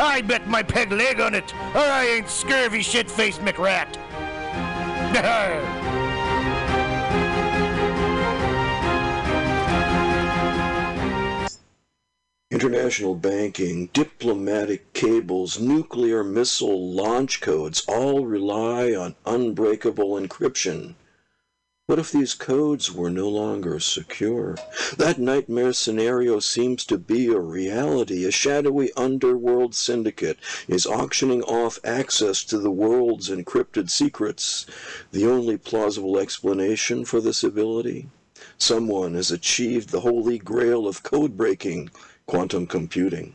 I bet my peg leg on it, or I ain't scurvy shit-faced McRat. International banking, diplomatic cables, nuclear missile launch codes all rely on unbreakable encryption. What if these codes were no longer secure? That nightmare scenario seems to be a reality. A shadowy underworld syndicate is auctioning off access to the world's encrypted secrets. The only plausible explanation for this ability? Someone has achieved the holy grail of code breaking quantum computing.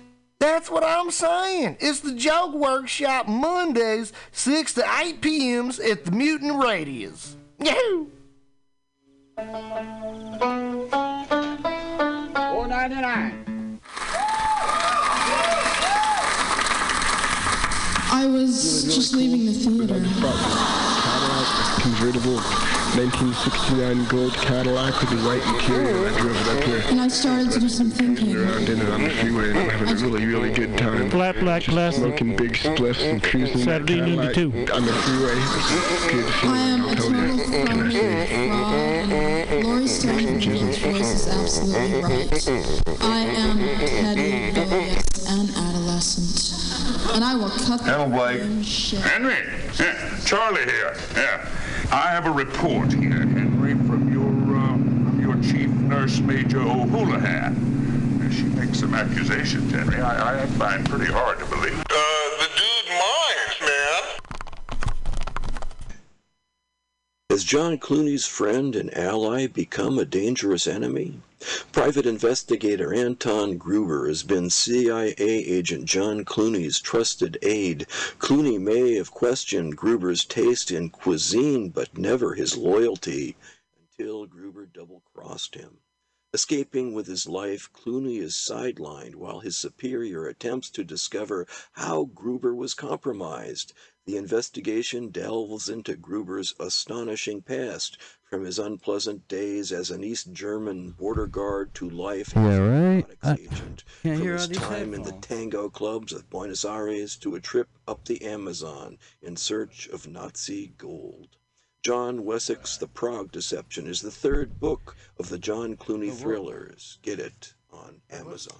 That's what I'm saying. It's the Joke Workshop Mondays, 6 to 8 p.m.s at the Mutant Radius. Yahoo! Four ninety nine. I was just leaving the theater. convertible 1969 gold Cadillac with the white interior. I drove it up here. And I started to do some thinking. Around in it on the freeway and I'm having a really, really good time. Flat black Just classic. Smoking big spliffs and cruising that Saturday Cadillac 92. on the freeway. It's good I am a feeling. total Can I phony, say? fraud, and Lori Stone's voice is absolutely right. I am petty, rebellious, and adolescent. And I will cut the Hello, Blake. iron shit. Henry, yeah, Charlie here. Yeah, I have a report here, Henry, from your uh, from your chief nurse, Major O'Houlihan. She makes some accusations, Henry. I, I find pretty hard to believe. Uh, the dude minds, man. Has John Clooney's friend and ally become a dangerous enemy? Private investigator Anton Gruber has been CIA agent John Clooney's trusted aide. Clooney may have questioned Gruber's taste in cuisine, but never his loyalty until Gruber double crossed him. Escaping with his life, Clooney is sidelined while his superior attempts to discover how Gruber was compromised. The investigation delves into Gruber's astonishing past, from his unpleasant days as an East German border guard to life Yeah, as a right. narcotics I agent, from his all these time in the tango clubs of Buenos Aires to a trip up the Amazon in search of Nazi gold. John Wessex, The Prague Deception, is the third book of the John Clooney thrillers. Get it on Amazon.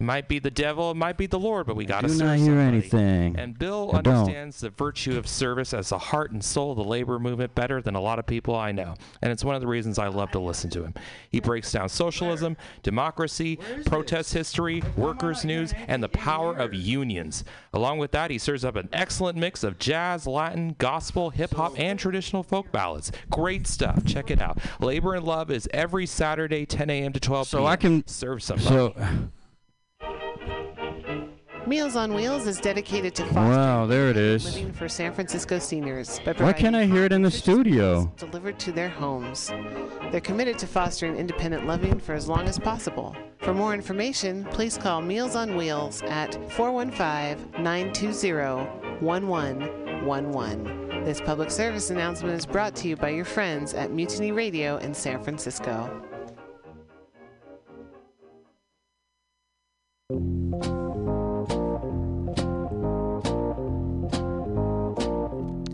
It might be the devil, it might be the Lord, but we got to serve. Do not hear somebody. anything. And Bill I don't. understands the virtue of service as the heart and soul of the labor movement better than a lot of people I know. And it's one of the reasons I love to listen to him. He breaks down socialism, democracy, protest history, workers' news, and the power of unions. Along with that, he serves up an excellent mix of jazz, Latin, gospel, hip hop, and traditional folk ballads. Great stuff. Check it out. Labor and Love is every Saturday, 10 a.m. to 12 p.m. So I can serve somebody. So Meals on Wheels is dedicated to fostering wow, there it is. living for San Francisco seniors Why can't I hear it in the studio? delivered to their homes. They're committed to fostering independent living for as long as possible. For more information, please call Meals on Wheels at 415-920-1111. This public service announcement is brought to you by your friends at Mutiny Radio in San Francisco.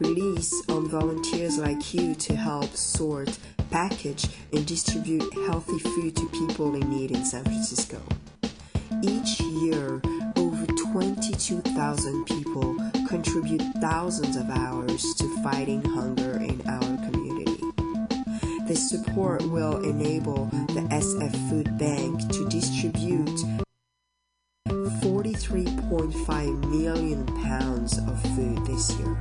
relies on volunteers like you to help sort, package, and distribute healthy food to people in need in San Francisco. Each year, over 22,000 people contribute thousands of hours to fighting hunger in our community. This support will enable the SF Food Bank to distribute 43.5 million pounds of food this year,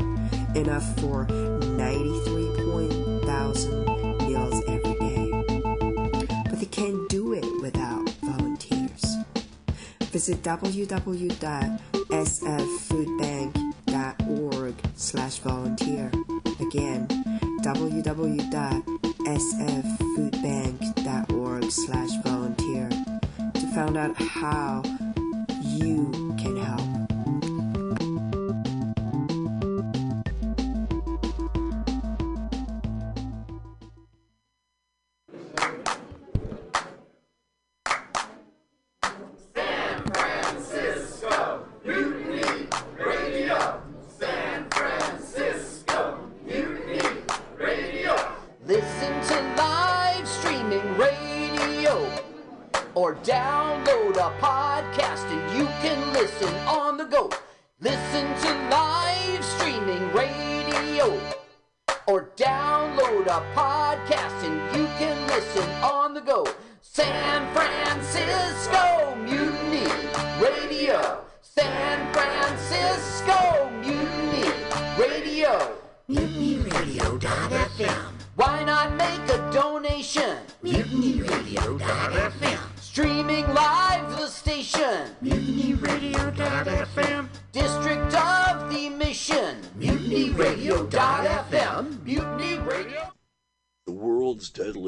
enough for 93,000 meals every day. But they can't do it without volunteers. Visit www.sffoodbank.org slash volunteer. Again, www.sffoodbank.org slash volunteer to find out how you can help.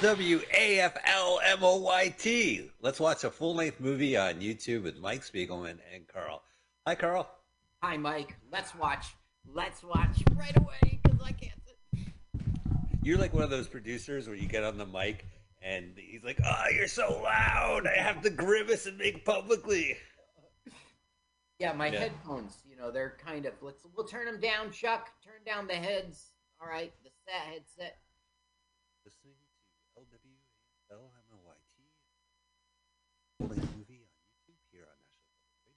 W A F L M O Y T. Let's watch a full length movie on YouTube with Mike Spiegelman and Carl. Hi, Carl. Hi, Mike. Let's watch. Let's watch right away because I can't. You're like one of those producers where you get on the mic and he's like, "Oh, you're so loud. I have to grimace and make publicly." Yeah, my Yeah. headphones. You know, they're kind of. Let's. We'll turn them down, Chuck. Turn down the heads. All right, the set headset. On YouTube here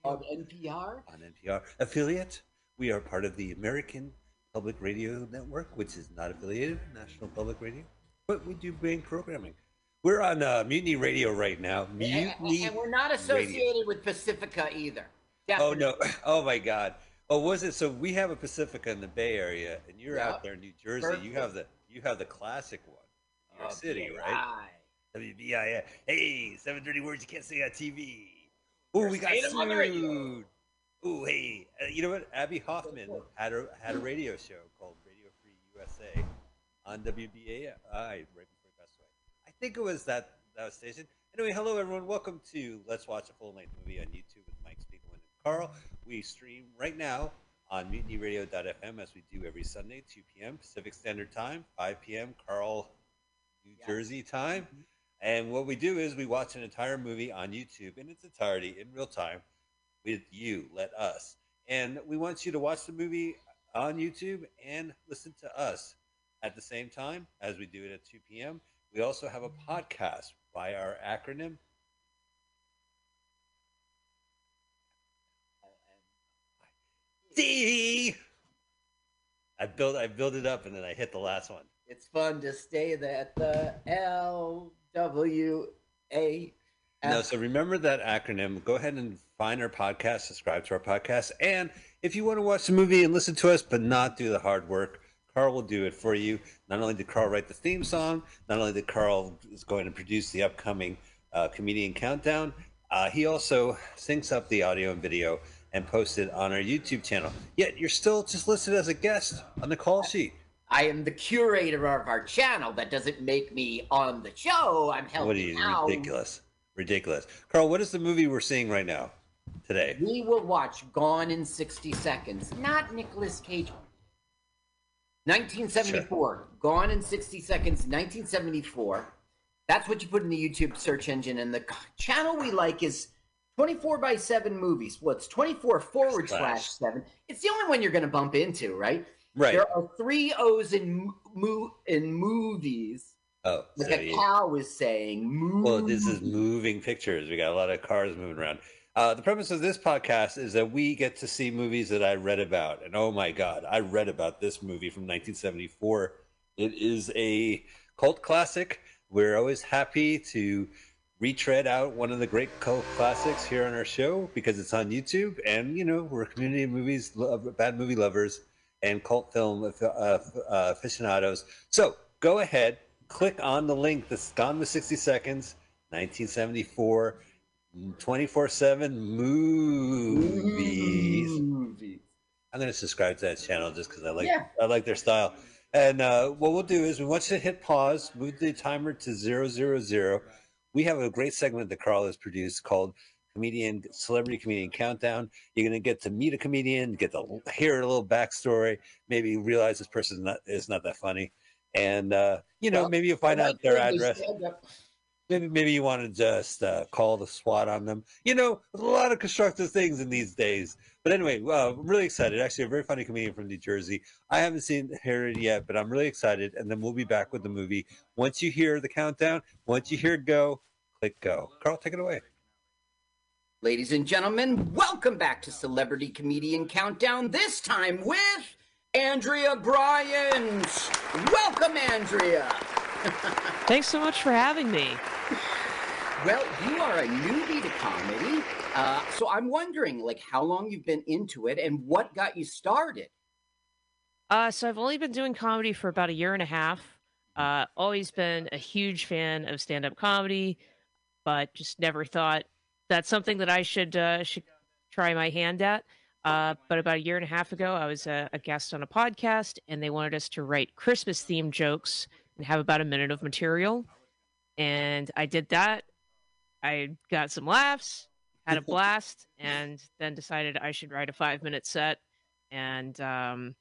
on National On NPR. on NPR affiliate. We are part of the American Public Radio Network, which is not affiliated with National Public Radio, but we do bring programming. We're on uh, Mutiny Radio right now. Mutiny. and we're not Radio. associated with Pacifica either. Oh no! Oh my God! Oh, was it? So we have a Pacifica in the Bay Area, and you're Yeah. out there in New Jersey. You have the you have the classic one, New York Oh, City, BI. right? WBI. Hey, seven thirty words you can't say on TV. Oh, we got Say them on the radio. sued. Oh, hey, uh, you know what? Abbie Hoffman had a had a radio show called Radio Free USA on WBAI right before passed away. I think it was that that station. Anyway, hello everyone. Welcome to Let's Watch a Full Length Movie on YouTube with Mike Spiegelman and Carl. We stream right now on MutinyRadio.fm as we do every Sunday, 2 p.m. Pacific Standard Time, 5 p.m. Carl, New Jersey time. And what we do is we watch an entire movie on YouTube in its entirety in real time with you. Let us. And we want you to watch the movie on YouTube and listen to us at the same time as we do it at 2 p.m. We also have a podcast by our acronym. D. I built I build it up and then I hit the last one. It's fun to stay at the L W A. No, so remember that acronym. Go ahead and find our podcast, subscribe to our podcast, and if you want to watch the movie and listen to us, but not do the hard work, Carl will do it for you. Not only did Carl write the theme song, not only did Carl is going to produce the upcoming uh, comedian countdown, uh, he also syncs up the audio and video and posts it on our YouTube channel. Yet you're still just listed as a guest on the call sheet. I am the curator of our channel. That doesn't make me on the show. I'm helping What are you out. ridiculous? Ridiculous. Carl, what is the movie we're seeing right now? Today. We will watch Gone in 60 Seconds, not Nicolas Cage. 1974. Gone in 60 Seconds, 1974. That's what you put in the YouTube search engine. And the channel we like is 24 by 7 movies. Well, it's 24 forward slash 7. It's the only one you're going to bump into, right? Right. There are three O's in, mo- in movies. Oh, Like so a you- cow was saying. Well, this is moving pictures. We got a lot of cars moving around. Uh, the premise of this podcast is that we get to see movies that I read about. And oh my God, I read about this movie from 1974. It is a cult classic. We're always happy to retread out one of the great cult classics here on our show because it's on YouTube. And, you know, we're a community of movies, lo- bad movie lovers, and cult film uh, uh, aficionados. So go ahead, click on the link that's gone with 60 seconds, 1974. 24 7 movies. I'm going to subscribe to that channel just because I like Yeah. I like their style. And uh, what we'll do is we want you to hit pause, move the timer to zero zero zero. We have a great segment that Carl has produced called Comedian Celebrity Comedian Countdown. You're going to get to meet a comedian, get to hear a little backstory, maybe realize this person is not, is not that funny, and uh, you know maybe you find out their address. Maybe maybe you want to just uh, call the SWAT on them. You know, a lot of constructive things in these days. But anyway, uh, I'm really excited. Actually, a very funny comedian from New Jersey. I haven't seen it yet, but I'm really excited. And then we'll be back with the movie. Once you hear the countdown, once you hear go, click go. Carl, take it away. Ladies and gentlemen, welcome back to Celebrity Comedian Countdown, this time with Andrea Bryant. Welcome, Andrea. Thanks so much for having me. Well, you are a newbie to comedy. Uh, so I'm wondering, like, how long you've been into it and what got you started? Uh, so I've only been doing comedy for about a year and a half. Uh, always been a huge fan of stand-up comedy, but just never thought that's something that I should uh, should try my hand at. Uh, but about a year and a half ago, I was a, a guest on a podcast, and they wanted us to write Christmas-themed jokes and have about a minute of material. And I did that. I got some laughs, had a blast, and then decided I should write a five-minute set and um,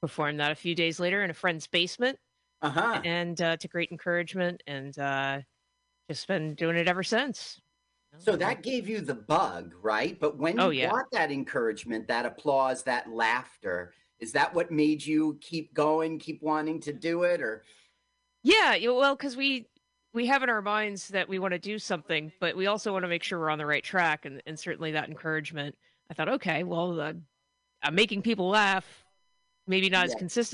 performed that a few days later in a friend's basement. Uh-huh. And uh, to great encouragement, and uh, just been doing it ever since. So that gave you the bug, right? But when you Oh, yeah. got that encouragement, that applause, that laughter, is that what made you keep going, keep wanting to do it? Or Yeah, you- well, because we we have in our minds that we want to do something, but we also want to make sure we're on the right track, and, and certainly that encouragement. I thought, okay, well, uh, I'm making people laugh, maybe not as Yeah. consistent